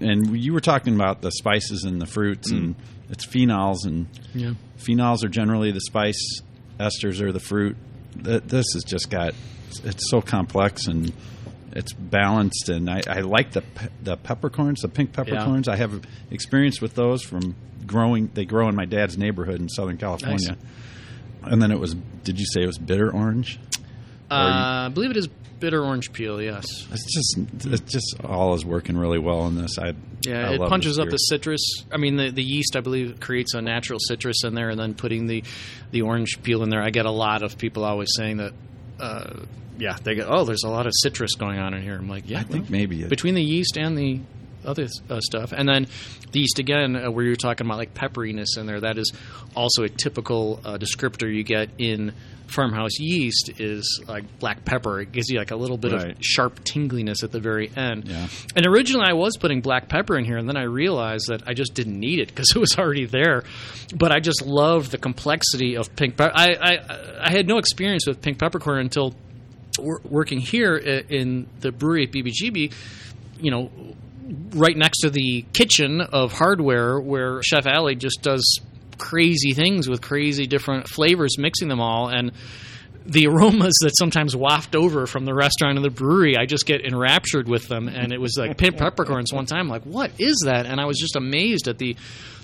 And you were talking about the spices and the fruits, mm. and it's phenols, and yeah. phenols are generally the spice, esters are the fruit. This has just got. It's so complex and it's balanced, and I, I like the pe- the peppercorns, the pink peppercorns. I have experience with those from growing. They grow in my dad's neighborhood in Southern California. And then it was. Did you say it was bitter orange? Uh, I believe it is bitter orange peel. Yes. It's just. It's just all is working really well in this. I Yeah, I it punches up the citrus. I mean, the, the yeast, I believe, creates a natural citrus in there, and then putting the the orange peel in there. I get a lot of people always saying that. Uh, yeah, they go, oh, there's a lot of citrus going on in here. I'm like, yeah, I think maybe it, between the yeast and the other uh, stuff, and then the yeast again, uh, where you're talking about like pepperiness in there. That is also a typical uh, descriptor you get in farmhouse yeast is like black pepper. It gives you like a little bit Right. of sharp tingliness at the very end. Yeah. And originally I was putting black pepper in here, and then I realized that I just didn't need it because it was already there. But I just love the complexity of pink pepper. I, I I had no experience with pink peppercorn until working here in the brewery at BBGB. You know, right next to the kitchen of hardware where Chef Allie just does crazy things with crazy different flavors, mixing them all. And the aromas that sometimes waft over from the restaurant and the brewery, I just get enraptured with them. And it was like pink peppercorns one time. Like, what is that? And I was just amazed at the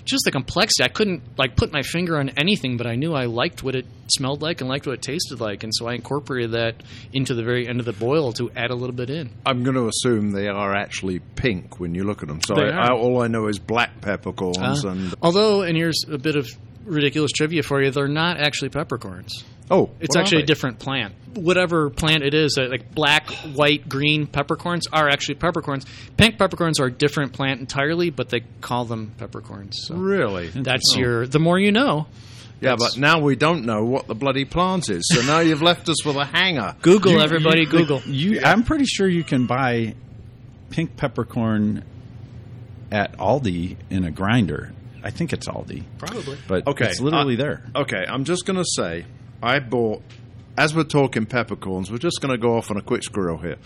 just the complexity. I couldn't like put my finger on anything, but I knew I liked what it smelled like and liked what it tasted like, and so I incorporated that into the very end of the boil to add a little bit in. I'm going to assume they are actually pink when you look at them. So I. I, all I know is black peppercorns Uh, and although, and here's a bit of ridiculous trivia for you: they're not actually peppercorns. Oh, It's actually a different plant. Whatever plant it is, uh, like black, white, green peppercorns are actually peppercorns. Pink peppercorns are a different plant entirely, but they call them peppercorns. So Really? that's your. The more you know. Yeah, but now we don't know what the bloody plant is. So now you've left us with a hanger. Google You- everybody. you- Google. You, I'm pretty sure you can buy pink peppercorn at Aldi in a grinder. I think it's Aldi, Probably. but Okay, it's literally uh, there. Okay, I'm just going to say I bought, as we're talking peppercorns, we're just going to go off on a quick squirrel here.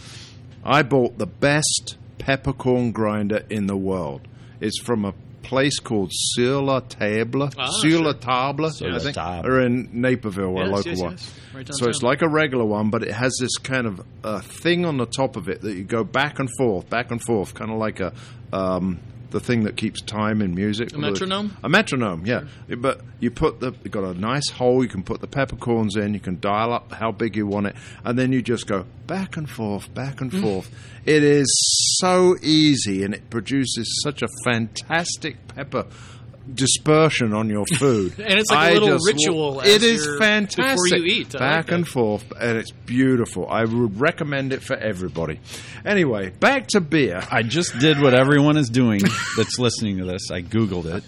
I bought the best peppercorn grinder in the world. It's from a place called Sur la Table. Ah, Sur la Table, Sur I think. Table. Or in Naperville, a local yes, one. yes. Right so it's downtown. like a regular one, but it has this kind of uh, thing on the top of it that you go back and forth, back and forth, kind of like a. Um, the thing that keeps time in music. A metronome? A metronome, yeah. Mm. But you put the you got a nice hole. You can put the peppercorns in. You can dial up how big you want it, and then you just go back and forth, back and mm. forth. It is so easy, and it produces such a fantastic pepper dispersion on your food. And it's like a I little just- ritual as It is fantastic. before you eat. I Back like and forth, and it's beautiful. I would recommend it for everybody. Anyway, back to beer. I just did what everyone is doing that's listening to this. I Googled it.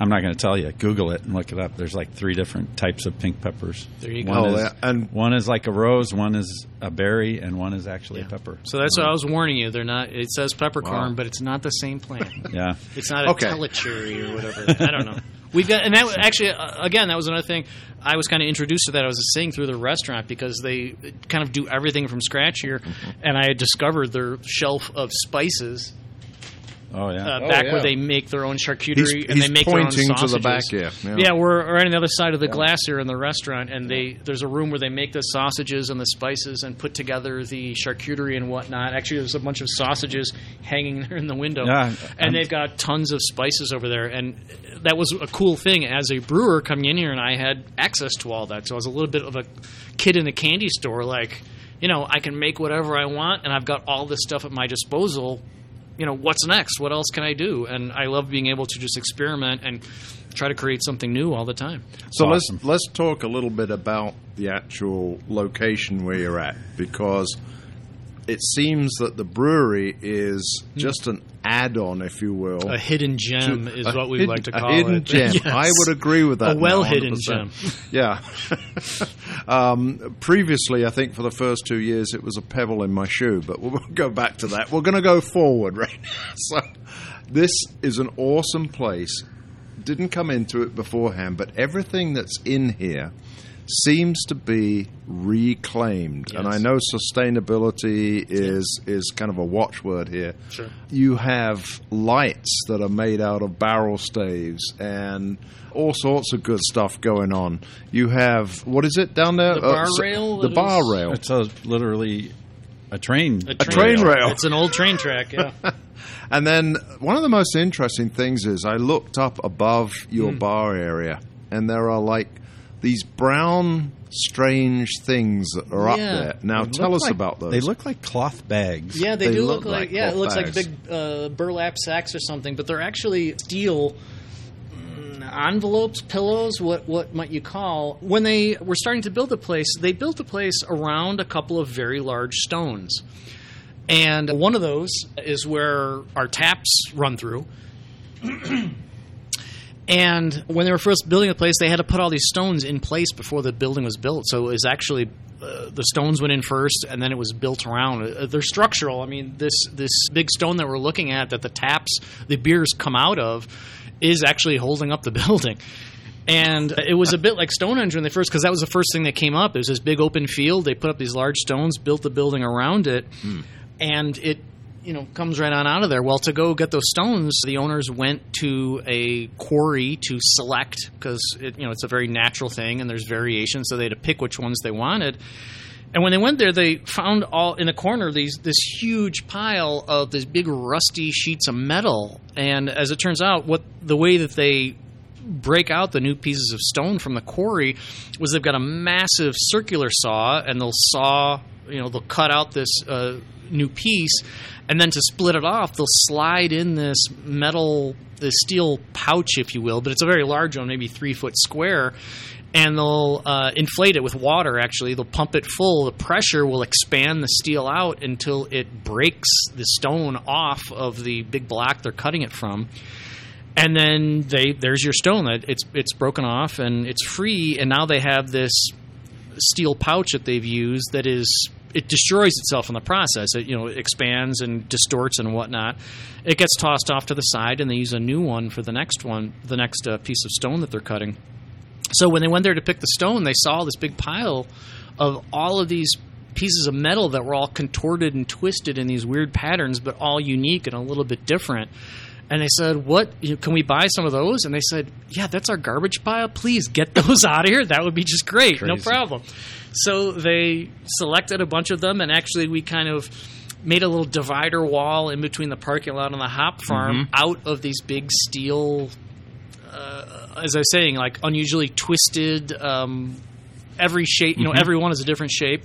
I'm not going to tell you. Google it and look it up. There's like three different types of pink peppers. There you go. One Oh, is, yeah, and- one is like a rose, one is a berry, and one is actually a pepper. So that's what I was warning you. They're not. It says peppercorn, Wow. but it's not the same plant. Yeah. It's not a Okay. Tellicherry or whatever. I don't know. We've got, and that was- actually, uh, again, that was another thing. I was kind of introduced to that. I was seeing through the restaurant because they kind of do everything from scratch here, and I had discovered their shelf of spices Oh yeah. uh, Oh, back yeah. where they make their own charcuterie He's- and he's they make their own pointing to the back here, yeah. Yeah, we're, we're on the other side of the glass here in the restaurant, and they there's a room where they make the sausages and the spices and put together the charcuterie and whatnot. Actually, there's a bunch of sausages hanging there in the window, Yeah, and I'm- they've got tons of spices over there. And that was a cool thing as a brewer coming in here, and I had access to all that. So I was a little bit of a kid in a candy store, like. You know, I can make whatever I want, and I've got all this stuff at my disposal you know what's next? What else can i do? And i love being able to just experiment and try to create something new all the time. So Awesome. let's let's talk a little bit about the actual location where you're at because it seems that the brewery is just an add-on, if you will. a hidden gem to- is what we hidden- like to call it. a hidden it gem. Yes. I would agree with that. A well-hidden gem. Yeah. um, previously, I think for the first two years, it was a pebble in my shoe, but we'll go back to that. We're going to go forward right now. So, this is an awesome place. Didn't come into it beforehand, but everything that's in here seems to be reclaimed. And I know sustainability is is kind of a watchword here. Sure. You have lights that are made out of barrel staves and all sorts of good stuff going on. You have what is it down there? The bar so- rail The bar is- rail. It's a, literally a train. a train rail. it's an old train track yeah And then one of the most interesting things is I looked up above your Hmm. bar area, and there are like these brown, strange things that are up there. Now, They tell us like- about those. They look like cloth bags. yeah they, They do look look, like, like yeah it cloth looks like big uh, burlap sacks or something but they're actually steel mm, envelopes pillows what what might you call when they were starting to build the place they built the place around a couple of very large stones and one of those is where our taps run through And when they were first building the place, they had to put all these stones in place before the building was built. So it was actually uh, the stones went in first, and then it was built around. Uh, they're structural. I mean, this this big stone that we're looking at that the taps, the beers come out of, is actually holding up the building. And it was a bit like Stonehenge when they first, because that was the first thing that came up. It was this big open field. They put up these large stones, built the building around it, and it you know comes right on out of there. Well, to go get those stones, the owners went to a quarry to select because you know it's a very natural thing, and there's variation, so they had to pick which ones they wanted. And when they went there, they found all in the corner these this huge pile of these big rusty sheets of metal. And as it turns out, what the way that they break out the new pieces of stone from the quarry was they've got a massive circular saw and they'll saw you know they'll cut out this uh, new piece and then to split it off they'll slide in this metal this steel pouch if you will but it's a very large one maybe three foot square and they'll uh, inflate it with water actually. They'll pump it full. The pressure will expand the steel out until it breaks the stone off of the big block they're cutting it from. And then they there's your stone that it's it's broken off and it's free and now they have this steel pouch that they've used that is it destroys itself in the process. It you know expands and distorts and whatnot. It gets tossed off to the side and they use a new one for the next one the next uh, piece of stone that they're cutting. So when they went there to pick the stone they saw this big pile of all of these pieces of metal that were all contorted and twisted in these weird patterns but all unique and a little bit different and they said, "What? Can we buy some of those?" And they said, "Yeah, that's our garbage pile. Please get those out of here. That would be just great. No problem." So they selected a bunch of them, and actually, we kind of made a little divider wall in between the parking lot and the hop farm out of these big steel. Uh, as I was saying, like unusually twisted. Um, every shape, you know, every one is a different shape.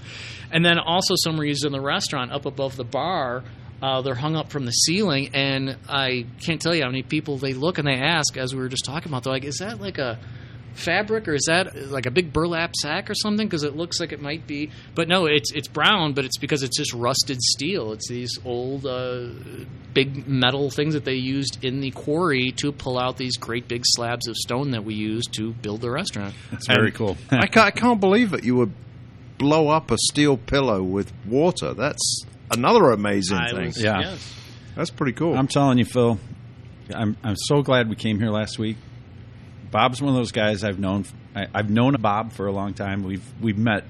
And then also some were used in the restaurant up above the bar Uh, they're hung up from the ceiling, and I can't tell you how many people they look and they ask, as we were just talking about, they're like, "Is that like a fabric or is that like a big burlap sack or something because it looks like it might be but no it's it's brown but it's because it's just rusted steel it's these old uh, big metal things that they used in the quarry to pull out these great big slabs of stone that we use to build the restaurant It's very And cool. I can't, I can't believe it you would blow up a steel pillow with water. That's another amazing I thing. was- Yeah. yes. That's pretty cool. I'm telling you, Phil. I'm I'm so glad we came here last week. Bob's one of those guys I've known. I, I've known a Bob for a long time. We've we've met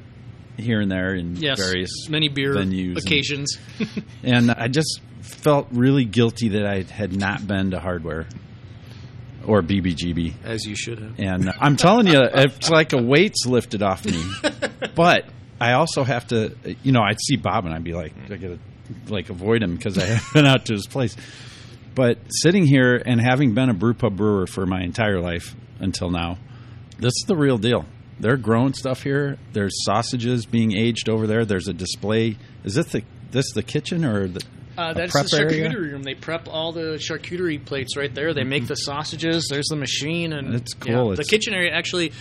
here and there in yes various many beer venues and- occasions and I just felt really guilty that I had not been to Hardware or BBGB. as you should have And I'm telling you, it's like a weight's lifted off me. But I also have to, you know, I'd see Bob and I'd be like, I gotta like avoid him because I haven't been out to his place. But sitting here and having been a brew pub brewer for my entire life until now, this is the real deal. They're growing stuff here. There's sausages being aged over there. There's a display. Is this the this the kitchen or the Uh, that's the charcuterie area? room. They prep all the charcuterie plates right there. They make the sausages. There's the machine, and It's yeah, cool. the kitchen area actually.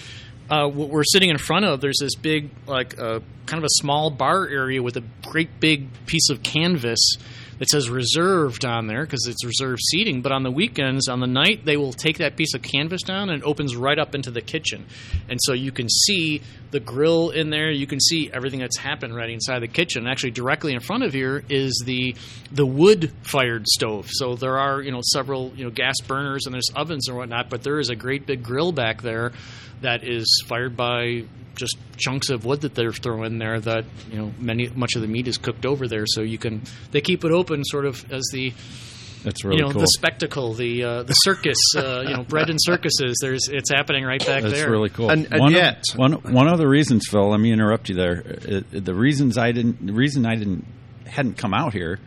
Uh, what we're sitting in front of, there's this big, like, uh, kind of a small bar area with a great big piece of canvas that says reserved on there because it's reserved seating. But on the weekends, on the night, they will take that piece of canvas down and it opens right up into the kitchen. And so you can see the grill in there. You can see everything that's happened right inside the kitchen. Actually, directly in front of here is the the wood fired stove. So there are you know several you know gas burners and there's ovens and whatnot, but there is a great big grill back there that is fired by just chunks of wood that they're throwing there that you know many much of the meat is cooked over there so you can they keep it open sort of as the That's really you know cool. the spectacle the uh, the circus uh, you know bread and circuses there's it's happening right back That's there really cool. And- and one yet- of, one one of the reasons, Phil. Let me interrupt you there. Uh, the reasons I didn't, the reason I didn't hadn't come out here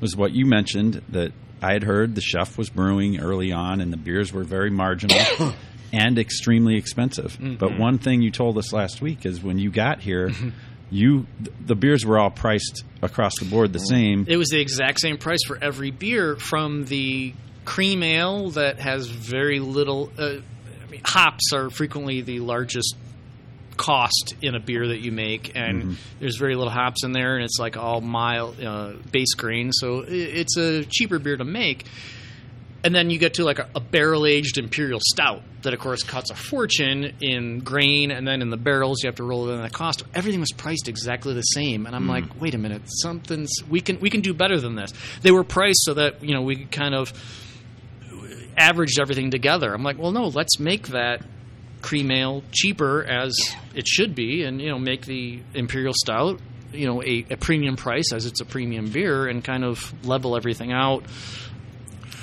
was what you mentioned that I had heard the chef was brewing early on, and the beers were very marginal and extremely expensive. Mm-hmm. But one thing you told us last week is when you got here. You, the beers were all priced across the board the same. It was the exact same price for every beer from the cream ale that has very little. Uh, I mean, hops are frequently the largest cost in a beer that you make, and there's very little hops in there, and it's like all mild uh, base grain, so it's a cheaper beer to make. And then you get to like a, a barrel aged imperial stout that, of course, costs a fortune in grain, and then in the barrels you have to roll it in the cost. Everything was priced exactly the same, and I'm hmm. like, wait a minute, something's we can we can do better than this. They were priced so that you know we kind of averaged everything together. I'm like, well, no, let's make that cream ale cheaper as it should be, and you know, make the imperial stout, you know, a, a premium price as it's a premium beer, and kind of level everything out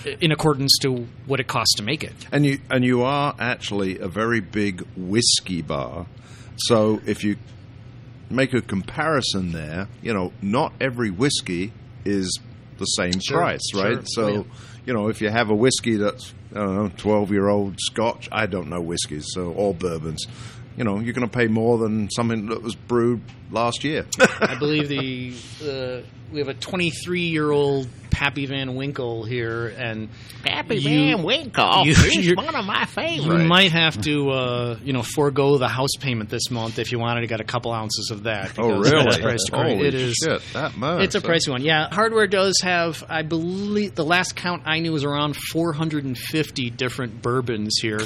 in accordance to what it costs to make it. And you and you are actually a very big whiskey bar. So if you make a comparison there, you know, not every whiskey is the same Sure, price, sure. right? So, Oh, yeah. you know, if you have a whiskey that's I don't know, twelve year old Scotch, I don't know whiskeys, so or bourbons. You know, you're going to pay more than something that was brewed last year. I believe the uh, we have a 23 year old Pappy Van Winkle here, and Pappy You- Van Winkle you- is one of my you might have to uh, you know forego the house payment this month if you wanted to get a couple ounces of that. oh, really? that's priced Holy it is. shit! That much. It's a pricey one. Yeah, hardware does have, I believe, the last count I knew was around 450 different bourbons here.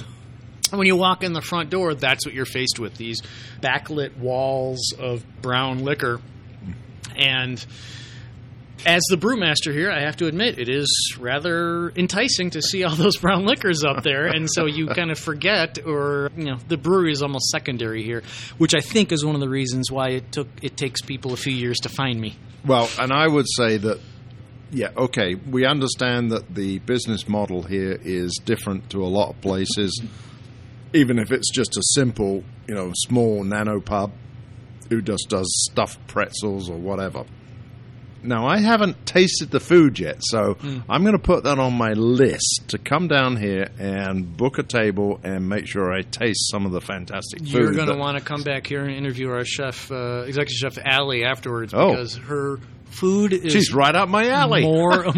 When you walk in the front door, that's what you're faced with these backlit walls of brown liquor. And as the brewmaster here, I have to admit, it is rather enticing to see all those brown liquors up there. And so you kind of forget, or, you know, the brewery is almost secondary here, which I think is one of the reasons why it took it takes people a few years to find me. Well, and I would say that, yeah, okay, we understand that the business model here is different to a lot of places, even if it's just a simple, you know, small nano pub who just does stuffed pretzels or whatever. Now, I haven't tasted the food yet, so I'm going to put that on my list to come down here and book a table and make sure I taste some of the fantastic food. You're going to want to come back here and interview our chef, uh, executive chef Allie, afterwards Oh. because her food is She's right up my alley. more.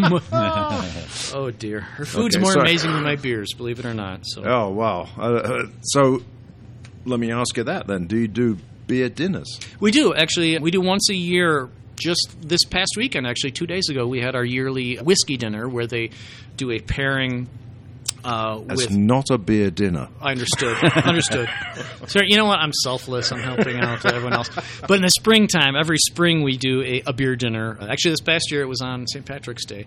oh dear, her food's Okay, more so- amazing than my beers. Believe it or not. So Oh wow! Uh, uh, so let me ask you that then: Do you do beer dinners? we do actually. We do once a year. Just this past weekend, actually, two days ago, we had our yearly whiskey dinner where they do a pairing uh, It's with not a beer dinner. I understood. understood. So you know what? I'm selfless. I'm helping out everyone else. But in the springtime, every spring we do a, a beer dinner. Actually, this past year it was on St. Patrick's Day.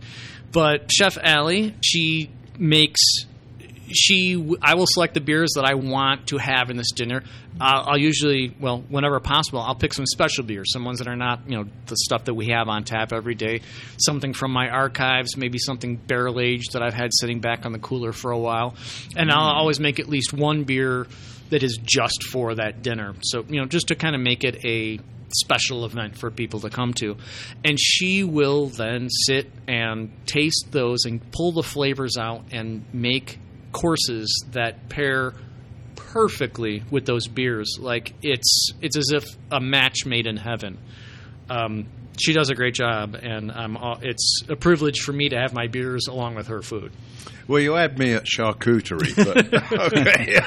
But Chef Allie, she makes. She, I will select the beers that I want to have in this dinner. Uh, I'll usually, well, whenever possible, I'll pick some special beers, some ones that are not, you know, the stuff that we have on tap every day. Something from my archives, maybe something barrel aged that I've had sitting back on the cooler for a while, and I'll always make at least one beer that is just for that dinner. So you know, just to kind of make it a special event for people to come to. And she will then sit and taste those and pull the flavors out and make courses that pair perfectly with those beers. Like it's it's as if a match made in heaven. Um, she does a great job, and I'm, it's a privilege for me to have my beers along with her food. Well, you had me at charcuterie, but okay.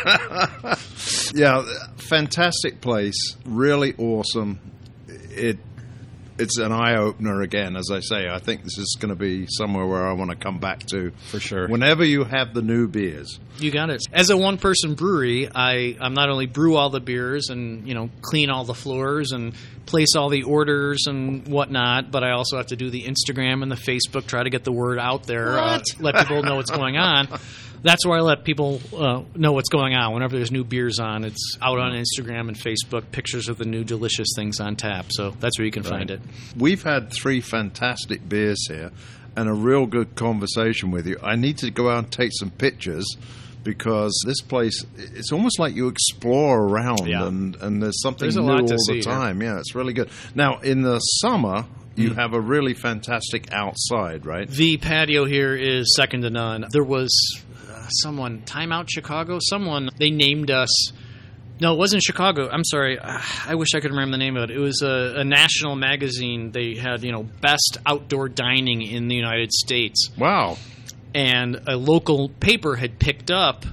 yeah, fantastic place, really awesome. It it's an eye opener again, as I say. I think this is going to be somewhere where I want to come back to For sure. Whenever you have the new beers, You got it. As a one-person brewery, I I'm not only brew all the beers and you know clean all the floors and place all the orders and whatnot, but I also have to do the Instagram and the Facebook, try to get the word out there, uh, let people know what's going on. That's where I let people uh, know what's going on. Whenever there's new beers on, it's out on Instagram and Facebook, pictures of the new delicious things on tap. So that's where you can find it. we've had three fantastic beers here and a real good conversation with you. I need to go out and take some pictures because this place it's almost like you explore around Yeah. and, and there's something There's new all the see here. time. Yeah, it's really good. Now in the summer you have a really fantastic outside, right? The patio here is second to none. There was someone, Timeout Chicago, someone, they named us. No, it wasn't Chicago. I'm sorry. I wish I could remember the name of it. It was a, a national magazine. They had, you know, best outdoor dining in the United States. Wow. And a local paper had picked up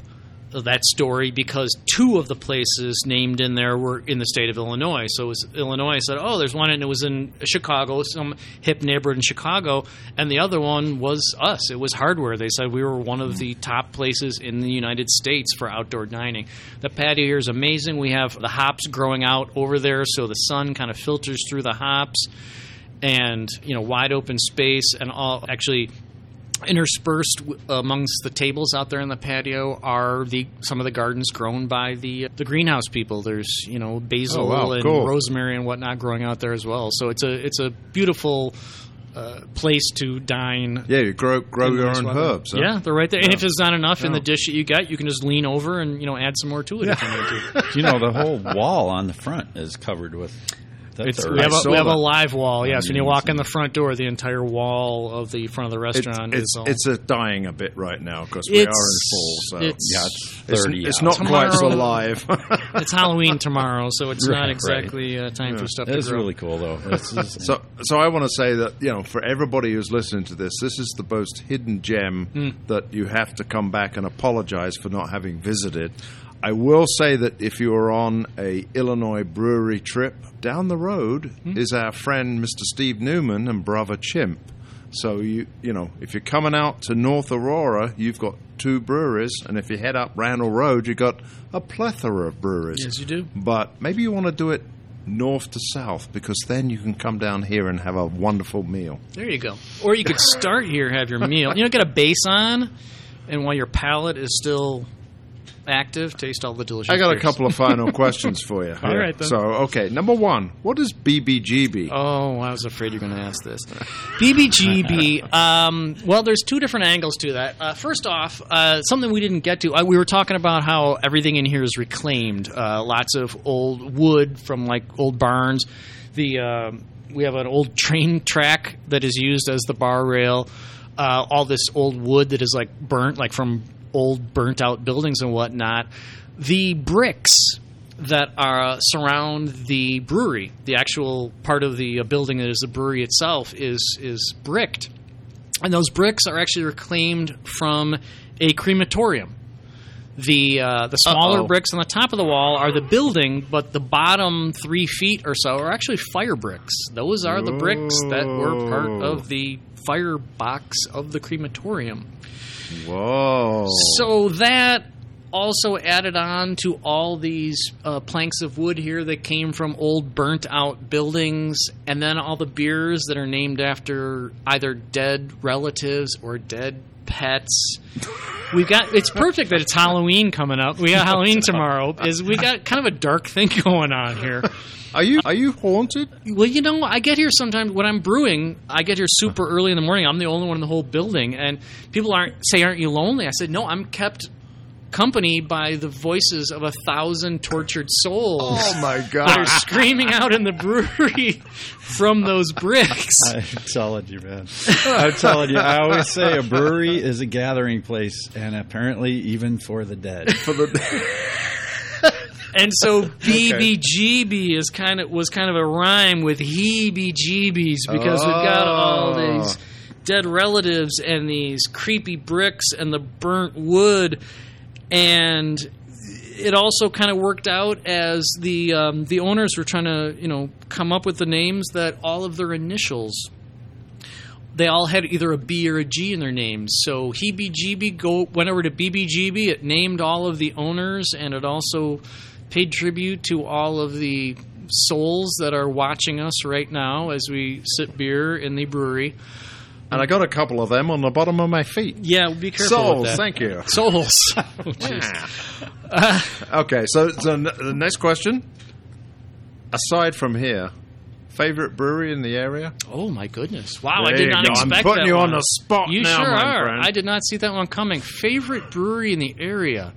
that story because two of the places named in there were in the state of Illinois. So it was Illinois said, "Oh, there's one and it was in Chicago, some hip neighborhood in Chicago," and the other one was us. It was Hardware. They said we were one of the top places in the United States for outdoor dining. The patio here is amazing. We have the hops growing out over there, so the sun kind of filters through the hops, and you know, wide open space, and all actually interspersed amongst the tables out there in the patio are the some of the gardens grown by the the greenhouse people. There's you know basil Oh, wow, and cool. rosemary and whatnot growing out there as well. So it's a it's a beautiful uh, place to dine. Yeah, you grow grow your own weather. herbs. huh? Yeah, they're right there. And if it's not enough in the dish that you got, you can just lean over and you know add some more to it if you need to. you know, the whole wall on the front is covered with. That's It's, we have, I a, saw we have a live wall. Yes, when you walk in the front door, the entire wall of the front of the restaurant it's, is all. it's a dying a bit right now because we are in It's- fall. So it's- yeah, it's it's, thirty. it's out. not quite so Tomorrow- live. it's Halloween tomorrow, so it's Right, not right. exactly uh, time for stuff It to is grow. really cool though. So, so I want to say that you know, for everybody who's listening to this, this is the most hidden gem Hmm. that you have to come back and apologize for not having visited. I will say that if you are on a Illinois brewery trip, down the road Hmm. is our friend Mr. Steve Newman and brother Chimp. So you you know, if you're coming out to North Aurora, you've got two breweries, and if you head up Randall Road, you've got a plethora of breweries. Yes, you do. But maybe you want to do it north to south because then you can come down here and have a wonderful meal. There you go. Or you could start here, have your meal. You know, get a base on, and while your palate is still active, taste all the delicious. I got a couple of final questions for you. All right, then. So, okay, number one, what is BBGB? Oh, I was afraid you were going to ask this. BBGB. Um, well, there's two different angles to that. Uh, first off, uh, something we didn't get to. Uh, we were talking about how everything in here is reclaimed. Uh, lots of old wood from like old barns. The um we have an old train track that is used as the bar rail. Uh, all this old wood that is like burnt, like from old burnt out buildings and whatnot. The bricks that are surround the brewery. The actual part of the uh, building that is the brewery itself is is bricked, and those bricks are actually reclaimed from a crematorium. The uh, the smaller Uh-oh. bricks on the top of the wall are the building, but the bottom three feet or so are actually fire bricks. Those are the bricks that were part of the firebox of the crematorium. Whoa. So that also added on to all these uh, planks of wood here that came from old burnt out buildings, and then all the beers that are named after either dead relatives or dead pets. We've got it's perfect that it's Halloween coming up. We got Halloween tomorrow. Is we got kind of a dark thing going on here. Are you are you haunted? Well, you know, I get here sometimes when I'm brewing. I get here super early in the morning. I'm the only one in the whole building, and people aren't say, "Aren't you lonely?" I said, "No, I'm kept company by the voices of a thousand tortured souls Oh my God! that are god. screaming out in the brewery from those bricks." I'm telling you, man. I'm telling you. I always say a brewery is a gathering place, and apparently even for the dead. For the And so BBGB is kind of was kind of a rhyme with heebie-jeebies because we've got all Oh. these dead relatives and these creepy bricks and the burnt wood, and it also kind of worked out as the um, the owners were trying to you know come up with the names that all of their initials they all had either a B or a G in their names. So Heebie go went over to BBGB. It named all of the owners, and it also paid tribute to all of the souls that are watching us right now as we sip beer in the brewery. And I got a couple of them on the bottom of my feet. Yeah, be careful that. thank you. Souls. Oh, jeez. Okay, so, so n- the next question. Aside from here, favorite brewery in the area? Oh my goodness! Wow, I did not go. I'm putting that you on the spot You now, sure my are. friend. I did not see that one coming. Favorite brewery in the area.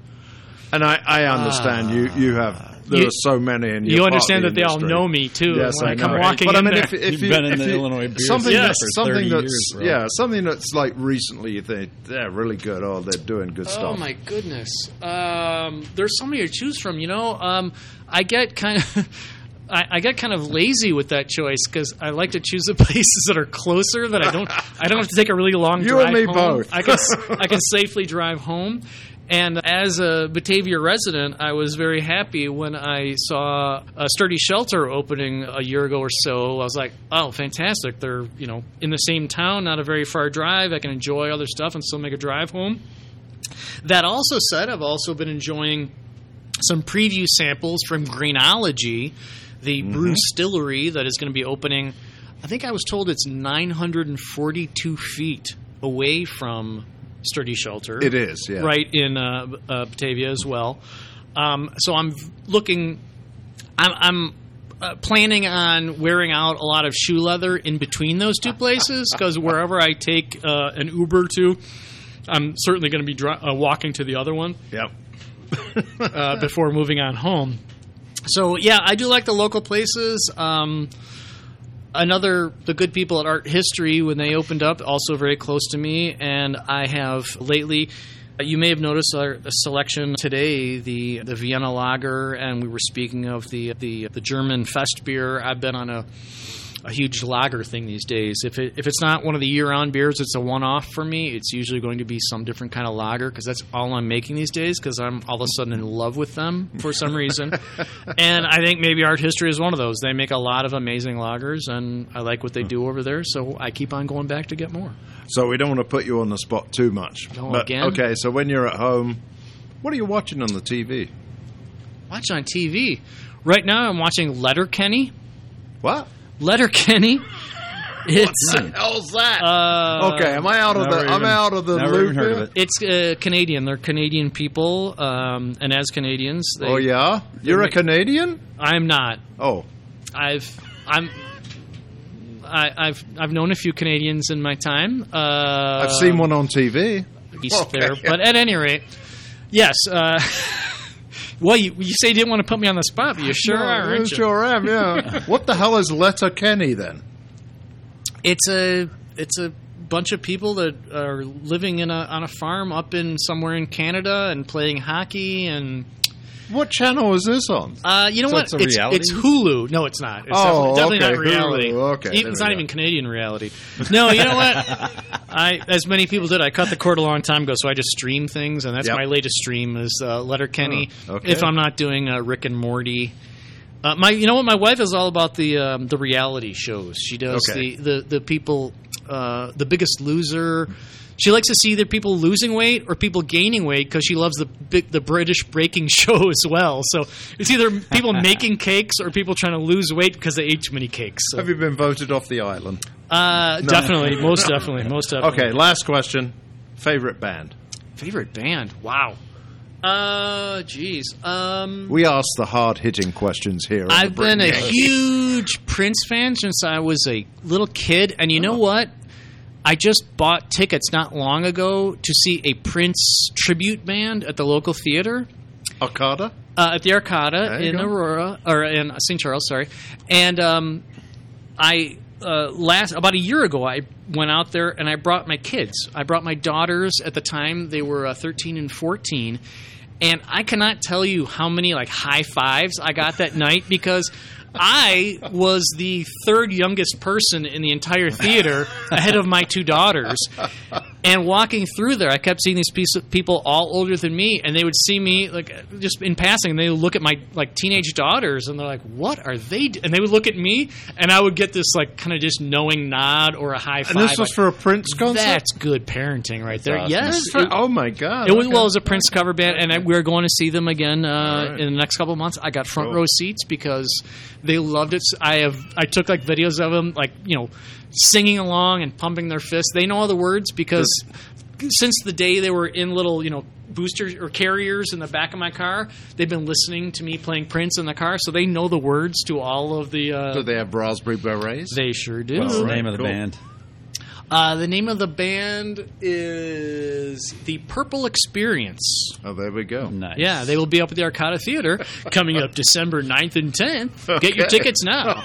And I, I understand ah. you, you have. There You- are so many, and You you're understand of that the they all know me too. Yes, when I I come know. walking but I in mean, there. if, if You've you, been in the you- Illinois beer something scene that's for 30 something that's years, yeah, something that's like recently you think they're really good. Oh, they're doing good Oh stuff. Oh my goodness! Um, there's so many to choose from. You know, um, I get kind of. I, I get kind of lazy with that choice because I like to choose the places that are closer that I don't I don't have to take a really long You drive and me home. both. I can s- I can safely drive home. And as a Batavia resident, I was very happy when I saw a sturdy shelter opening a year ago or so. I was like, "Oh, fantastic! They're you know in the same town, not a very far drive. I can enjoy other stuff and still make a drive home." That also said, I've also been enjoying some preview samples from Greenology, the mm-hmm. brew distillery that is going to be opening. I think I was told it's 942 feet away from Sturdy Shelter. It is, yeah. Right in uh, uh, Batavia as well. Um, so I'm looking. I'm, I'm uh, planning on wearing out a lot of shoe leather in between those two places because wherever I take uh, an Uber to, I'm certainly going to be dri- uh, walking to the other one Yep. uh, before moving on home. So yeah, I do like the local places. Um, another, the good people at Art History when they opened up, also very close to me, and I have lately. You may have noticed our selection today, the the Vienna Lager, and we were speaking of the the the German Fest beer. I've been on a a huge lager thing these days. If it if it's not one of the year-round beers, it's a one-off for me. It's usually going to be some different kind of lager because that's all I'm making these days because I'm all of a sudden in love with them for some reason. and I think maybe Art History is one of those. They make a lot of amazing lagers, and I like what they do over there. So I keep on going back to get more. So we don't want to put you on the spot too much. Oh, but, again? Okay, so when you're at home, what are you watching on the TV? Watch on TV. Right now, I'm watching Letterkenny. What? Letterkenny. It's what the hell's that? uh, okay, am I out of the? Never I'm out of the never loop. even heard of it. It's uh, Canadian. They're Canadian people, um, and as Canadians, they, Oh yeah, you're a make- Canadian? I'm not. Oh, I've I'm I, I've I've known a few Canadians in my time. Uh, I've seen one on TV. east Okay. there, but at any rate, yes. Well, you, you say you didn't want to put me on the spot, but you sure No, are, I aren't you? sure am. Yeah. what the hell is Letterkenny then? It's a it's a bunch of people that are living in a on a farm up in somewhere in Canada and playing hockey and What channel is this on? Uh, you know So what? it's it's, it's Hulu. No, it's not. It's Oh, definitely, definitely okay, not reality. Hulu. Okay, Even- it's not go. even Canadian reality. No, you know what? I, as many people did, I cut the cord a long time ago, so I just stream things, and that's Yep. my latest stream is uh, Letterkenny. Oh, okay. If I'm not doing uh, Rick and Morty. Uh, my, you know what? My wife is all about the um, the reality shows. She does Okay. the the the people, uh, the Biggest Loser. She likes to see either people losing weight or people gaining weight because she loves the the British baking show as well. So it's either people making cakes or people trying to lose weight because they ate too many cakes. So, Have you been voted off the island? uh, definitely, most definitely, most definitely. Okay, last question. Favorite band? favorite band? Wow. Uh, geez. Um, We ask the hard hitting questions here. I've been a huge Prince fan since I was a little kid, and you know what? I just bought tickets not long ago to see a Prince tribute band at the local theater. Arcada. uh, at the Arcada in go. Aurora or in St. Charles, sorry. And um, I uh, last about a year ago, I went out there and I brought my kids. I brought my daughters at the time; they were uh, thirteen and fourteen. And I cannot tell you how many like high fives I got that night because I was the third youngest person in the entire theater ahead of my two daughters. And walking through there, I kept seeing these piece of people all older than me, and they would see me like just in passing, and they would look at my like teenage daughters, and they're like, "What are they?" d-" And they would look at me, and I would get this like kind of just knowing nod or a high five. And this was like, for a Prince concert. That's good parenting right there. awesome. Yes, That's for- oh my god! it was okay. well, as a Prince cover band, and I, we are going to see them again uh, right. in the next couple of months. I got front Cool. row seats because they loved it. I have I took like videos of them, like you know, singing along and pumping their fists. They know all the words because since the day they were in little you know boosters or carriers in the back of my car, they've been listening to me playing Prince in the car, so they know the words to all of the. Uh, Do they have raspberry berets? they sure do. What's the Right, name of the cool. band? Uh, the name of the band is the Purple Experience. oh, there we go. Nice. Yeah, they will be up at the Arcada Theater coming up December 9th and 10th. Get your tickets now.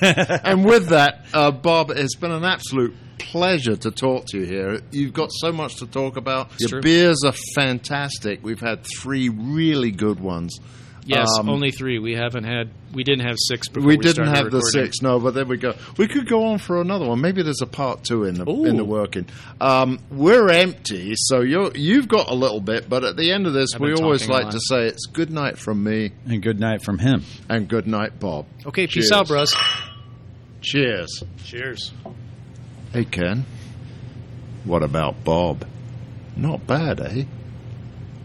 and with that, uh, Bob, it's been an absolute pleasure to talk to you here. You've got so much to talk about. Your true. beers are fantastic. We've had three really good ones. Yes, Um, only three. We haven't had. We didn't have six. Before we we, didn't started have the six, no, but there we go. We could go on for another one. Maybe there's a part two in the in the working. Um, we're empty, so you you've got a little bit, but at the end of this, I've we always like to say it's good night from me And good night from him. and good night, Bob. Okay, peace out, bros. Cheers. Cheers. Hey, Ken. What about Bob? Not bad, eh?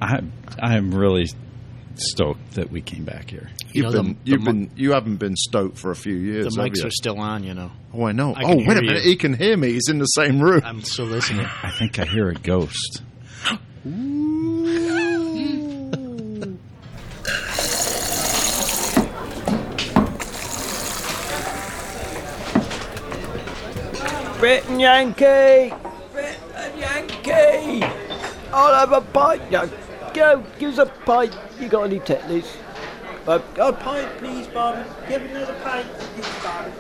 I I'm really stoked that we came back here. You You've know, been, the- the you've mi- been, you haven't been stoked for a few years. The mics are still on, you know. Oh, I know. I oh, wait a minute. you. He can hear me. He's in the same room. I'm still listening. I think I hear a ghost. Brit and Yankee! Brit and Yankee! I'll have a pint. No, Joe, give us a pint. You got any tetley's? Uh, a pint, please, barman. Give another pint, please, barman.